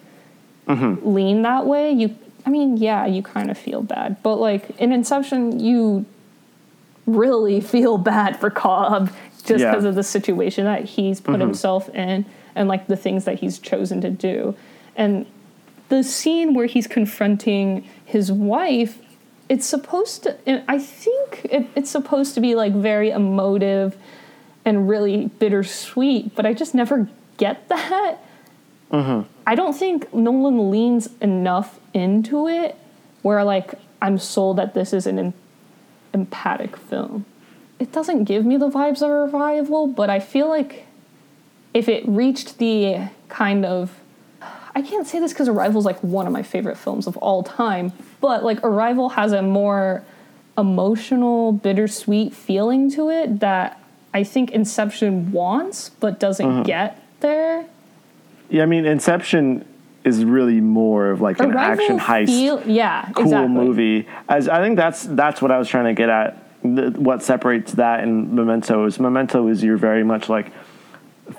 Mm-hmm. lean that way. You, I mean, yeah, you kind of feel bad, but like in Inception, you really feel bad for Cobb just Yeah. because of the situation that he's put Mhm. himself in and like the things that he's chosen to do. And the scene where he's confronting his wife, it's supposed to, I think it, it's supposed to be like very emotive and really bittersweet, but I just never get that. Mm-hmm. I don't think Nolan leans enough into it where like I'm sold that this is an em- empathic film. It doesn't give me the vibes of Arrival, but I feel like if it reached the kind of I can't say this because Arrival is like one of my favorite films of all time, but like Arrival has a more emotional, bittersweet feeling to it that I think Inception wants but doesn't mm-hmm. get there. yeah I mean Inception is really more of like an action heist feel yeah, cool exactly. movie. As I think that's that's what I was trying to get at. The, what separates that and Memento is Memento is you're very much like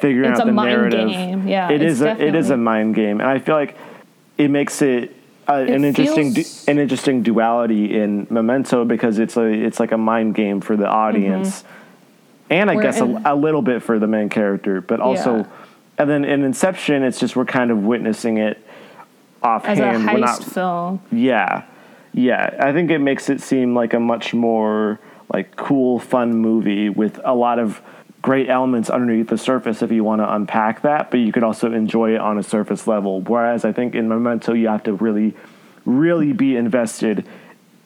figuring It's out a the mind narrative. game. Yeah, it's is. A, it is a mind game, and I feel like it makes it. Uh, an interesting, du- an interesting duality in Memento because it's a, it's like a mind game for the audience, and I Where guess in- a, a little bit for the main character, but also, Yeah. and then in Inception, it's just we're kind of witnessing it offhand. we're not, film. yeah, yeah. I think it makes it seem like a much more like cool, fun movie with a lot of great elements underneath the surface if you want to unpack that, but you could also enjoy it on a surface level. Whereas I think in Memento you have to really, really be invested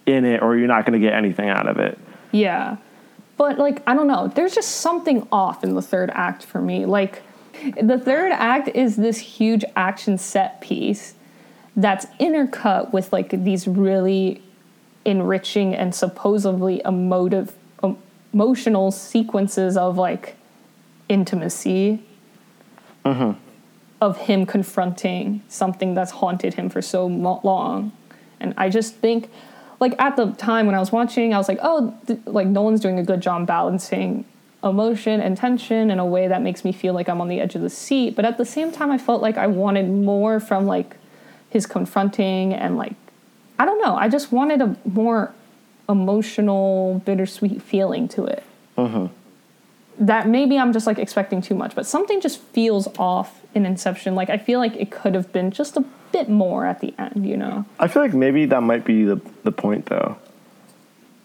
in it, or you're not going to get anything out of it. Yeah. But like I don't know, there's just something off in the third act for me. Like the third act is this huge action set piece that's intercut with like these really enriching and supposedly emotive em- emotional sequences of like intimacy mm-hmm. of him confronting something that's haunted him for so long. And i just think like at the time when i was watching i was like oh th- like nolan's doing a good job balancing emotion and tension in a way that makes me feel like i'm on the edge of the seat. But at the same time i felt like i wanted more from like his confronting and like i don't know. I just wanted a more emotional bittersweet feeling to it mm-hmm. that maybe I'm just like expecting too much, but something just feels off in Inception. Like I feel like it could have been just a bit more at the end, you know? I feel like maybe that might be the the point, though.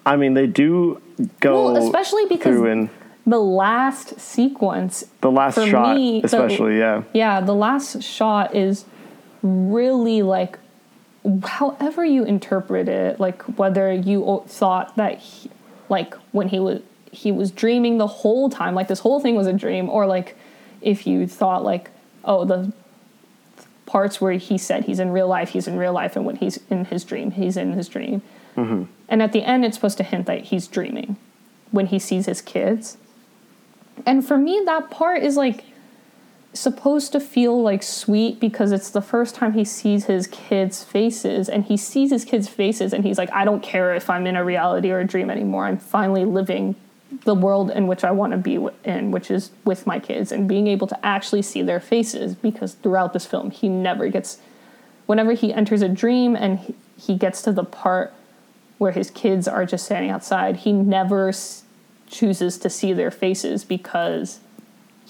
I mean, they do go Well, especially because the last sequence, the last for shot, me, the- especially. yeah, yeah, the last shot is really like, however you interpret it, like whether you thought that, he, like when he was he was dreaming the whole time, like this whole thing was a dream, or like if you thought like, oh, the parts where he said he's in real life, he's in real life, and when he's in his dream, he's in his dream. Mm-hmm. And at the end, it's supposed to hint that he's dreaming when he sees his kids. And for me, that part is like supposed to feel like sweet because it's the first time he sees his kids' faces and he sees his kids' faces and he's like, I don't care if I'm in a reality or a dream anymore. I'm finally living the world in which I want to be in, which is with my kids and being able to actually see their faces because throughout this film, he never gets, whenever he enters a dream and he, gets to the part where his kids are just standing outside, he never chooses to see their faces because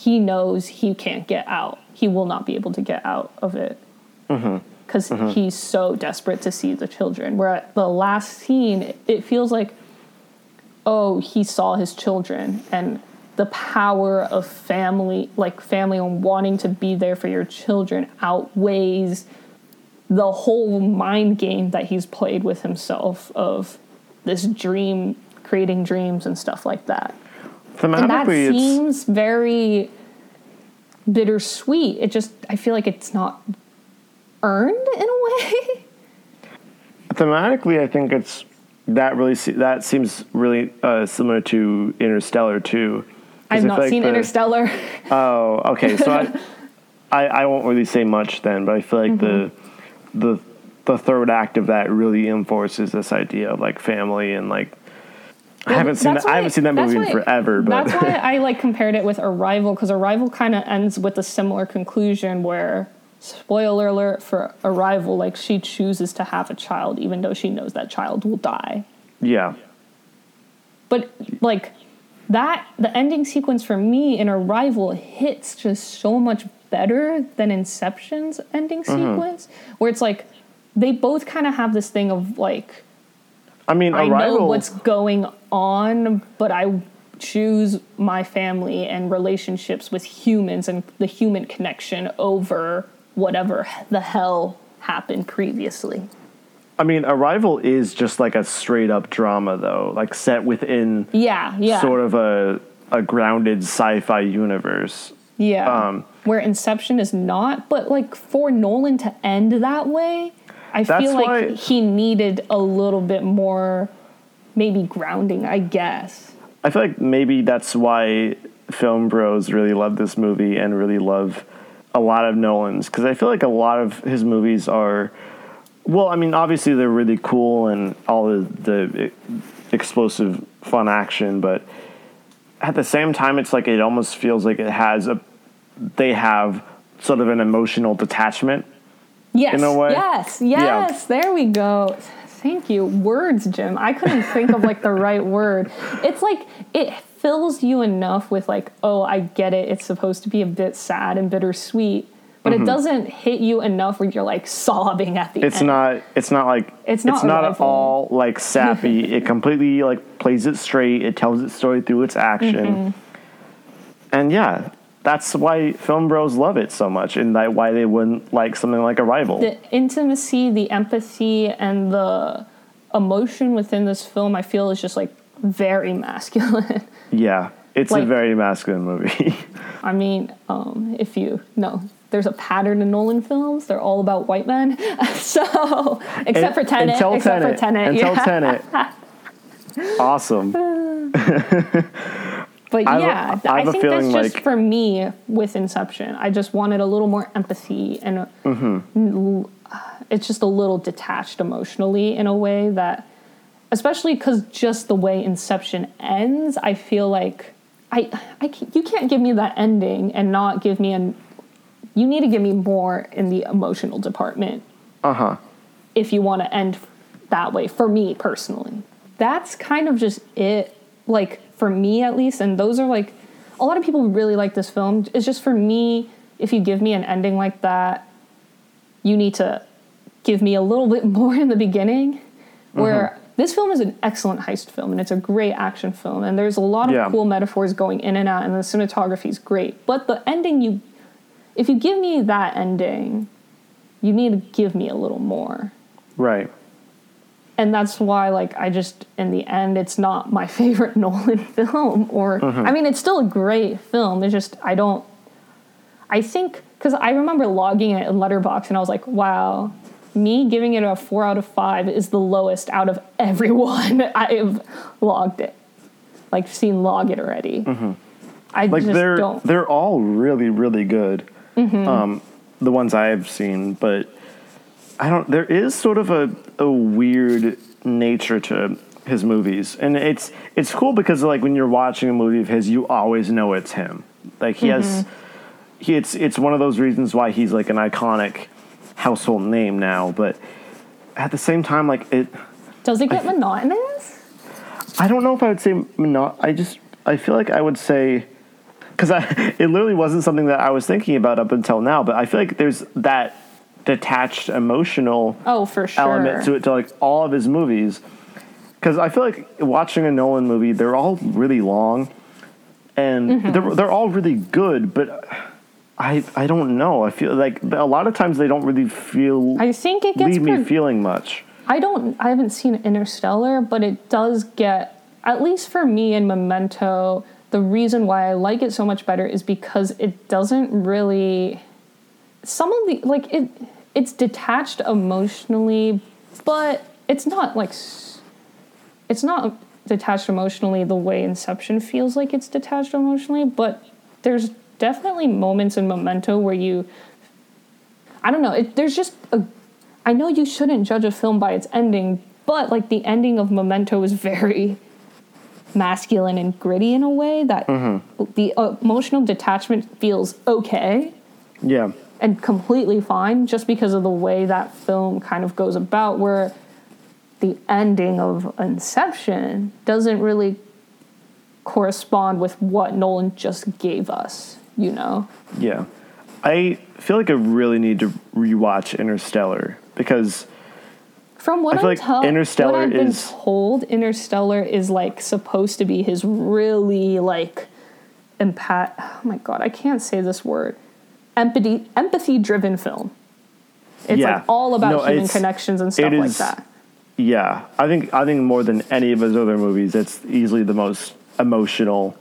he knows he can't get out. He will not be able to get out of it mm-hmm. because mm-hmm. he's so desperate to see the children. Where at the last scene, it feels like, oh, he saw his children and the power of family, like family and wanting to be there for your children, outweighs the whole mind game that he's played with himself of this dream, creating dreams and stuff like that and that seems very bittersweet. It just I feel like it's not earned in a way. thematically, I think it's that really se- that seems really uh, similar to Interstellar too. I've not like seen the- Interstellar. Oh, okay. So I, I, I won't really say much then, but I feel like the, Mm-hmm. the, the third act of that really enforces this idea of like family and like. I haven't seen that. I haven't seen that movie in forever, but That's why I like compared it with Arrival because Arrival kind of ends with a similar conclusion where, spoiler alert for Arrival, like she chooses to have a child even though she knows that child will die. yeah, But like that, the ending sequence for me in Arrival hits just so much better than Inception's ending Mm-hmm. sequence, where it's like they both kind of have this thing of like I mean, I know what's going on, but I choose my family and relationships with humans and the human connection over whatever the hell happened previously. I mean, Arrival is just like a straight up drama, though, like set within Yeah, yeah, sort of a a grounded sci-fi universe. yeah. um, Where Inception is not, but like for Nolan to end that way, I That's feel like why- he needed a little bit more, maybe grounding. I guess. I feel like maybe that's why film bros really love this movie and really love a lot of Nolan's because I feel like a lot of his movies are well, I mean, obviously they're really cool and all the, the explosive fun action, but at the same time, it's like it almost feels like it has a they have sort of an emotional detachment. Yes. In a way. Yes. Yes. There we go. Thank you. Words, Jim. I couldn't think of like the right word. It's like it fills you enough with like, oh, I get it. It's supposed to be a bit sad and bittersweet, but it doesn't hit you enough where you're like sobbing at the Mm-hmm. It's end. not. It's not like. It's not It's not at all like sappy. it completely like plays it straight. It tells its story through its action. Mm-hmm. And yeah, that's why film bros love it so much, and that why they wouldn't like something like Arrival. the intimacy, the empathy, and the emotion within this film, I feel is just like very masculine. yeah, it's a very masculine movie. I mean, um, if you know, there's a pattern in Nolan films. They're all about white men. so, except for Tenet. Until except Tenet. for Tenet. Until yeah. Tenet. Awesome. But I yeah, I I, think that's just like- for me with Inception. I just wanted a little more empathy and Mm-hmm. it's just a little detached emotionally in a way that, especially because just the way Inception ends, I feel like I, I can, you can't give me that ending and not give me an. You need to give me more in the emotional department Uh huh. if you want to end that way for me personally that's kind of just it like for me at least and those are like a lot of people really like this film it's just for me if you give me an ending like that you need to give me a little bit more in the beginning where mm-hmm. this film is an excellent heist film and it's a great action film and there's a lot of Yeah. cool metaphors going in and out and the cinematography is great but the ending you if you give me that ending you need to give me a little more Right. And that's why like i just in the end it's not my favorite nolan film or mm-hmm. i mean it's still a great film it's just i don't I think because I remember logging it in Letterboxd and I was like, wow, me giving it a four out of five is the lowest out of everyone I've logged it, like seen log it already. Mm-hmm. I like just they're don't. they're all really really good mm-hmm. um the ones i've seen but i don't there is sort of a, a weird nature to his movies and it's it's cool because like when you're watching a movie of his you always know it's him like he has mm-hmm. he it's it's one of those reasons why he's like an iconic household name now but at the same time like it Does it get monotonous? I don't know if I would say not. I just I feel like I would say because I it literally wasn't something that I was thinking about up until now. But I feel like there's that detached emotional Oh, for sure. element to it to like all of his movies. Because I feel like watching a Nolan movie, they're all really long, and Mm-hmm. they're they're all really good. But I I don't know. I feel like a lot of times they don't really feel I think it gets leave me pro- feeling much. I don't. I haven't seen Interstellar, but it does get at least for me in Memento. The reason why I like it so much better is because it doesn't really. Some of the like it. It's detached emotionally, but it's not like. It's not detached emotionally the way Inception feels like it's detached emotionally, but there's definitely moments in Memento where you I don't know. It, there's just a. I know you shouldn't judge a film by its ending, but like the ending of Memento is very masculine and gritty in a way that the uh, emotional detachment feels okay Yeah. And completely fine just because of the way that film kind of goes about where the ending of Inception doesn't really correspond with what Nolan just gave us, you know? Yeah. I feel like I really need to rewatch Interstellar because From what I feel I'm like told, Interstellar what I've been is- told, Interstellar is like supposed to be his really like empath. Oh my god, I can't say this word. Empathy, empathy-driven film. It's Yeah. like all about No, human connections and stuff like that. yeah, I think I think more than any of his other movies, it's easily the most emotional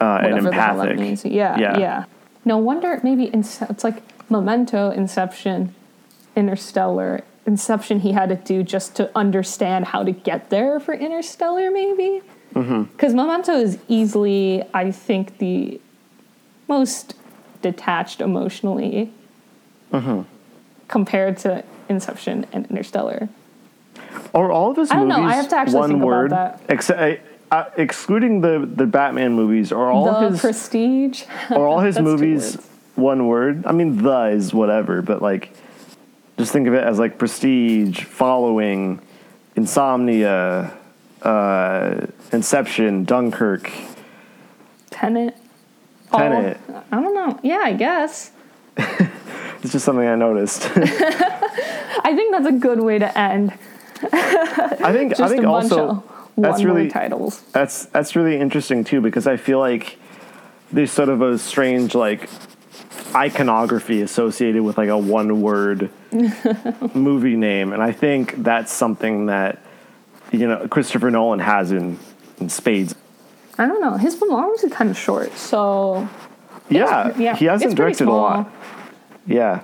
uh, and Whatever the hell that empathic. means. Yeah, Yeah. yeah, No wonder maybe Ince- it's like Memento, Inception, Interstellar. Inception he had to do just to understand how to get there for Interstellar, maybe. Mm-hmm. Because Memento is easily, I think, the most detached emotionally Mm-hmm. compared to Inception and Interstellar. Or all of his I don't movies know, I have to actually one think about word, that. Except, uh, excluding the the Batman movies, or all the his Prestige. or all his movies one word. I mean, the is whatever, but like, just think of it as like Prestige, Following, Insomnia, uh, Inception, Dunkirk, Tenet. All- Tenet. Oh, I don't know. Yeah, I guess. It's just something I noticed. I think that's a good way to end. I think Just I think also that's really titles. that's that's really interesting too because I feel like there's sort of a strange like iconography associated with like a one word movie name and I think that's something that you know Christopher Nolan has in, in spades. I don't know. His filmography is kind of short, so Yeah, yeah, he hasn't directed a lot. Yeah.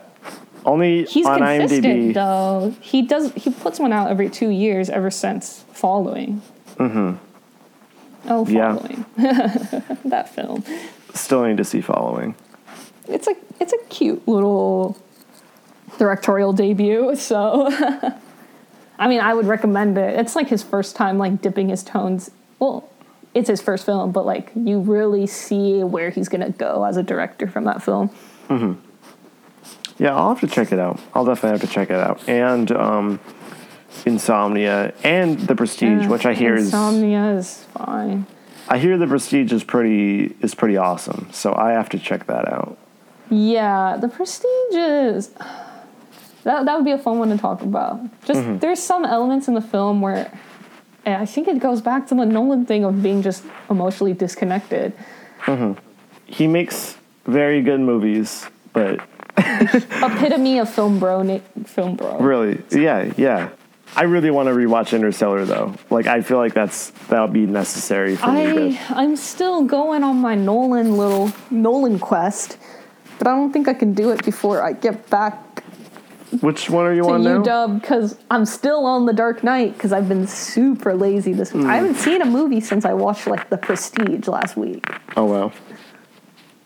Only He's on consistent IMDb. though. He does. He puts one out every two years ever since Following. Mm-hmm. Oh, Yeah. That film. Still need to see following. It's a it's a cute little directorial debut. So, I mean, I would recommend it. It's like his first time like dipping his tones. Well, it's his first film, but like you really see where he's gonna go as a director from that film. Mhm. Yeah, I'll have to check it out. I'll definitely have to check it out. And um, Insomnia and The Prestige, which I hear is Insomnia is fine. I hear The Prestige is pretty is pretty awesome. So I have to check that out. Yeah, the Prestige is that that would be a fun one to talk about. Just Mm-hmm. there's some elements in the film where and I think it goes back to the Nolan thing of being just emotionally disconnected. Mm-hmm. He makes very good movies, but Epitome of film bro, na- film bro. really, yeah, yeah. I really want to rewatch Interstellar though. Like I feel like that's that'll be necessary for me. I To, I'm still going on my Nolan little Nolan quest. but I don't think I can do it before I get back Which one are you to on now? UW because I'm still on The Dark Knight because I've been super lazy this week. Hmm. I haven't seen a movie since I watched like The Prestige last week. Oh wow.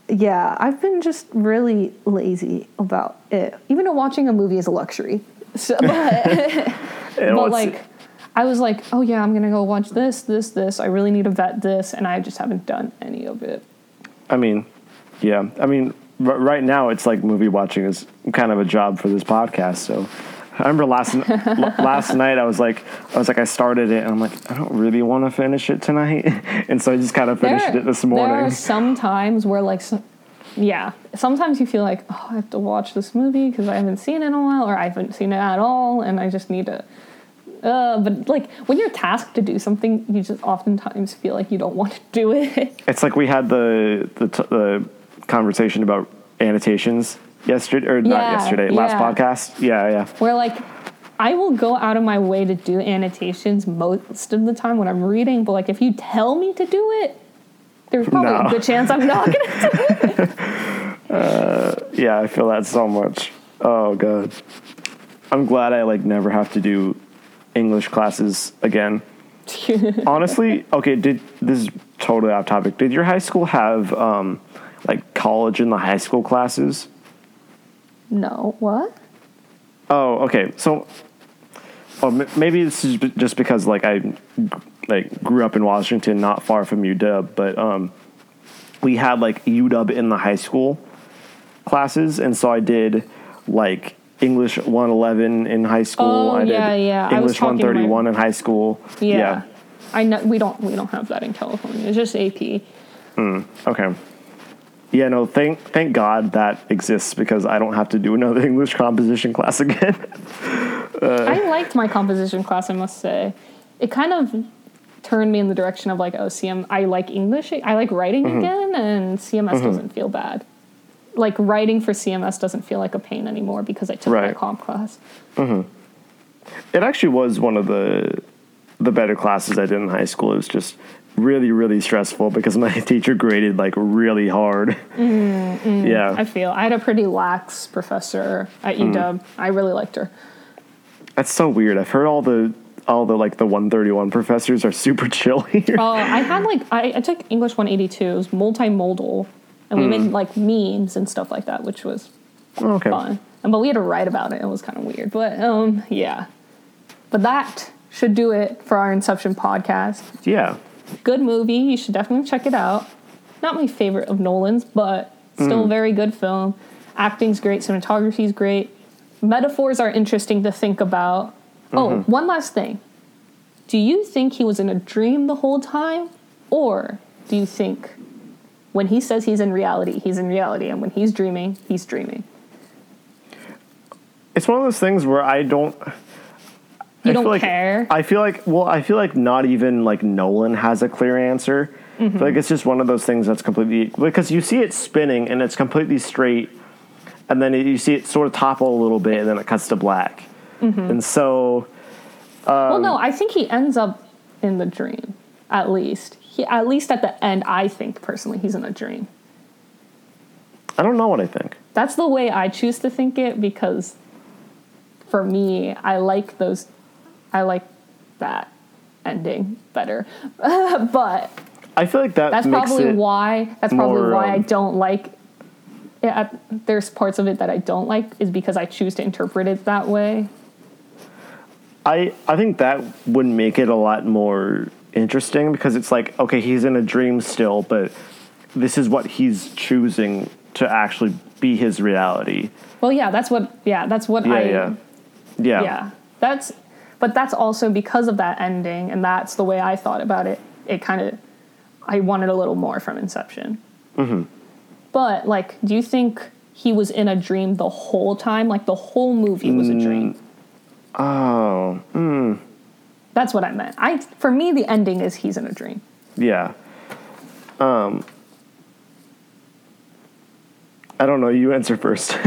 Yeah, I've been just really lazy about it. Even though watching a movie is a luxury. So, but, but like, I was like, oh yeah, I'm gonna go watch this, this, this. I really need to vet this, and I just haven't done any of it. I mean, yeah. I mean, r- right now it's like movie watching is kind of a job for this podcast. So, I remember last last night I was like, I was like, I started it and I'm like, I don't really want to finish it tonight, and so I just kind of finished it this morning. There are some times where like, yeah, sometimes you feel like, oh, I have to watch this movie because I haven't seen it in a while, or I haven't seen it at all, and I just need to. Uh, but like when you're tasked to do something, you just oftentimes feel like you don't want to do it. It's like we had the the, t- the conversation about annotations yesterday or not yesterday, last yeah. podcast. Yeah, yeah. where like I will go out of my way to do annotations most of the time when I'm reading, but like if you tell me to do it, there's probably No. a good chance I'm not gonna do it. Yeah, I feel that so much. Oh god. I'm glad I like never have to do English classes again. Honestly, okay, did this is totally off topic. Did your high school have um like college in the high school classes? No, what? Oh, okay. So oh, m- maybe this is b- just because like I like grew up in Washington, not far from UW, but um we had like UW in the high school classes and so I did like English 111 in high school. Oh, I did yeah, yeah. English talking 131 in high school. Yeah. I know we don't we don't have that in California. It's just AP. Hmm. Okay. Yeah, no, thank thank God that exists because I don't have to do another English composition class again. I liked my composition class, I must say. It kind of turned me in the direction of like, oh, CM, I like English, I like writing Mm-hmm. again, and CMS doesn't feel bad. Like writing for CMS doesn't feel like a pain anymore because I took Right. that comp class. it actually was one of the the better classes I did in high school. It was just really really stressful because my teacher graded like really hard. I Yeah, i feel I had a pretty lax professor at Mm. UW. I really liked her. that's so weird. I've heard all the all the like the 131 professors are super chill here. Oh, I had like I, I took English 182. It was multimodal, and we Hmm. made like memes and stuff like that, which was Oh, okay. fun. And but we had to write about it. It was kind of weird, but um, yeah. But that should do it for our Inception podcast. Yeah. Good movie. You should definitely check it out. Not my favorite of Nolan's, but still a very good film. Acting's great. Cinematography's great. Metaphors are interesting to think about. Oh, mm-hmm. one last thing. Do you think he was in a dream the whole time? Or do you think when he says he's in reality, he's in reality, and when he's dreaming, he's dreaming? It's one of those things where I don't You I don't feel like, care? I feel like well, I feel like not even like Nolan has a clear answer. Mm-hmm. feel like it's just one of those things that's completely because you see it spinning and it's completely straight, and then you see it sort of topple a little bit, and then it cuts to black. Mm-hmm. And so, well, no, I think he ends up in the dream, at least. He, at least at the end, I think personally, he's in a dream. I don't know what I think. That's the way I choose to think it because for me, I like those, I like that ending better. but I feel like that that's probably why, that's probably more, why I um, don't like yeah, there's parts of it that I don't like is because I choose to interpret it that way. I I think that would make it a lot more interesting because it's like okay, he's in a dream still, but this is what he's choosing to actually be his reality. Well, yeah, that's what, yeah, that's what Yeah, I, yeah, yeah. yeah that's but that's also because of that ending and that's the way i thought about it it kind of i wanted a little more from inception Mm-hmm. but like do you think he was in a dream the whole time like the whole movie was a Mm. dream Oh, that's what i meant i for me the ending is he's in a dream yeah. Um, I don't know. You answer first.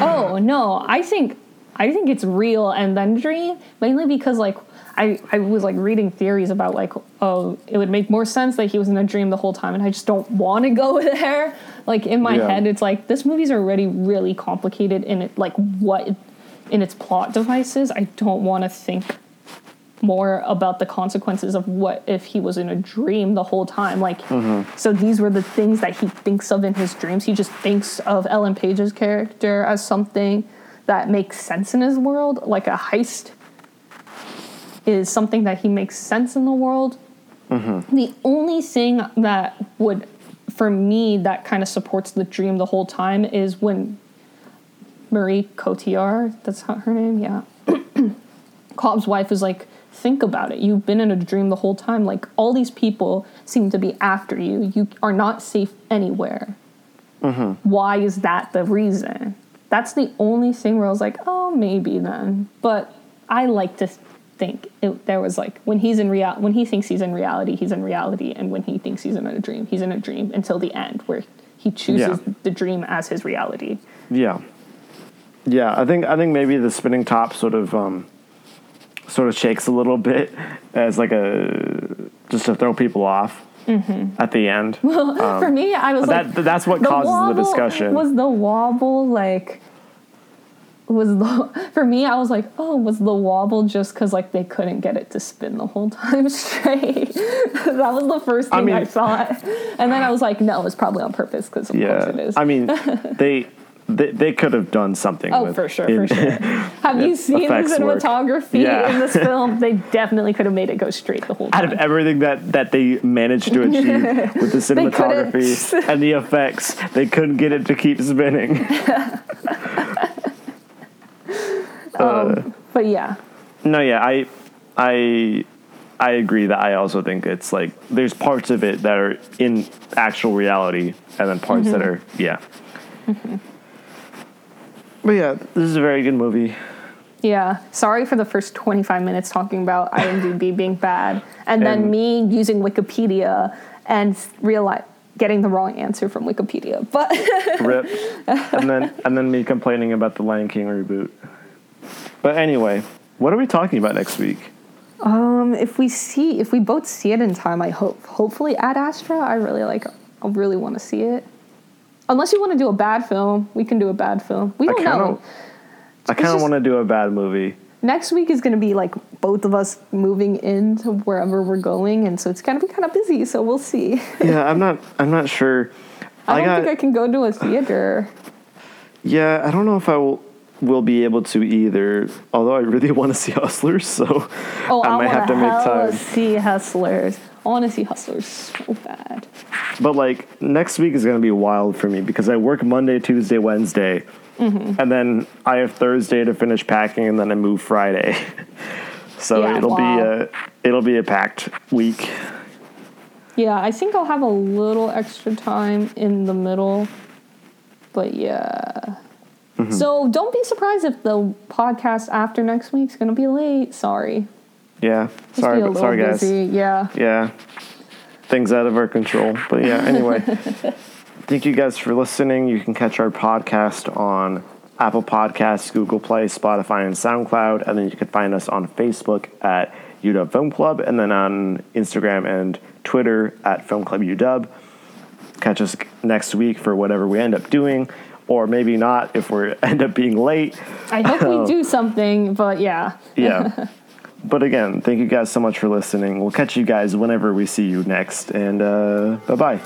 oh no i think I think it's real and then dream mainly because like I, I was like reading theories about like oh it would make more sense that he was in a dream the whole time and I just don't want to go there. Like in my Yeah. head it's like this movie's already really complicated in it like what in its plot devices. I don't want to think more about the consequences of what if he was in a dream the whole time like mm-hmm. so these were the things that he thinks of in his dreams. He just thinks of ellen page's character as something that makes sense in his world like a heist is something that he makes sense in the world mm-hmm. the only thing that would for me that kind of supports the dream the whole time is when marie cotillard that's how her name yeah Cobb's wife is like, think about it. You've been in a dream the whole time. Like, all these people seem to be after you. You are not safe anywhere. Mm-hmm. Why is that the reason? That's the only thing where I was like, oh, maybe then. But I like to think it, there was like when he's in real when he thinks he's in reality, he's in reality, and when he thinks he's in a dream, he's in a dream until the end, where he chooses Yeah. the dream as his reality. Yeah. Yeah, I think I think maybe the spinning top sort of um, sort of shakes a little bit as like a just to throw people off at the end. well For me, I was like, Um, that's what causes the discussion. Was the wobble like? Was the for me? I was like, oh, was the wobble just because like they couldn't get it to spin the whole time straight? that was the first thing I, mean- thought, and then I was like, no, it's probably on purpose because of course it yeah. I mean they they, they could have done something. Oh, with for sure, in- for sure. Have you seen the cinematography Yeah. in this film? They definitely could have made it go straight the whole time. out of everything that, that they managed to achieve with the cinematography and the effects, they couldn't get it to keep spinning. Uh, um, but yeah, No, yeah, I, I, I agree that I also think it's like there's parts of it that are in actual reality, and then parts that mm-hmm. are yeah. Mm-hmm. But yeah, this is a very good movie. Yeah. Sorry for the first 25 minutes talking about IMDb being bad and then me using Wikipedia and realize getting the wrong answer from Wikipedia. But Rip, and then and then me complaining about the Lion King reboot. But anyway, what are we talking about next week? um if we see if we both see it in time, I hope hopefully Ad Astra, I really like I really want to see it. Unless you want to do a bad film, we can do a bad film. We don't kind know. I kind of want to do a bad movie. Next week is going to be like both of us moving into wherever we're going and so it's going to be kind of busy, so we'll see. Yeah, I'm not. I'm not sure. I don't got. think I can go to a theater. yeah, I don't know if I will will be able to either. Although I really want to see Hustlers, so Oh, I I, might have to make time. see Hustlers. I want to see Hustlers so bad. But like next week is going to be wild for me because I work Monday, Tuesday, Wednesday, Mm-hmm. and then I have Thursday to finish packing, and then I move Friday. so Yeah, it'll wow. be a it'll be a packed week. Yeah, I think I'll have a little extra time in the middle, but yeah. Mm-hmm. So don't be surprised if the podcast after next week's gonna be late. Sorry. Yeah, Just sorry, but sorry guys. busy. Yeah. Yeah, things out of our control. But yeah, anyway, thank you guys for listening. You can catch our podcast on Apple Podcasts, Google Play, Spotify, and SoundCloud. And then you can find us on Facebook at UW Film Club, and then on Instagram and Twitter at Film Club UW. Catch us next week for whatever we end up doing, or maybe not if we end up being late. I hope we do something, but yeah. Yeah. But again, thank you guys so much for listening. We'll catch you guys whenever we see you next, and uh, bye bye.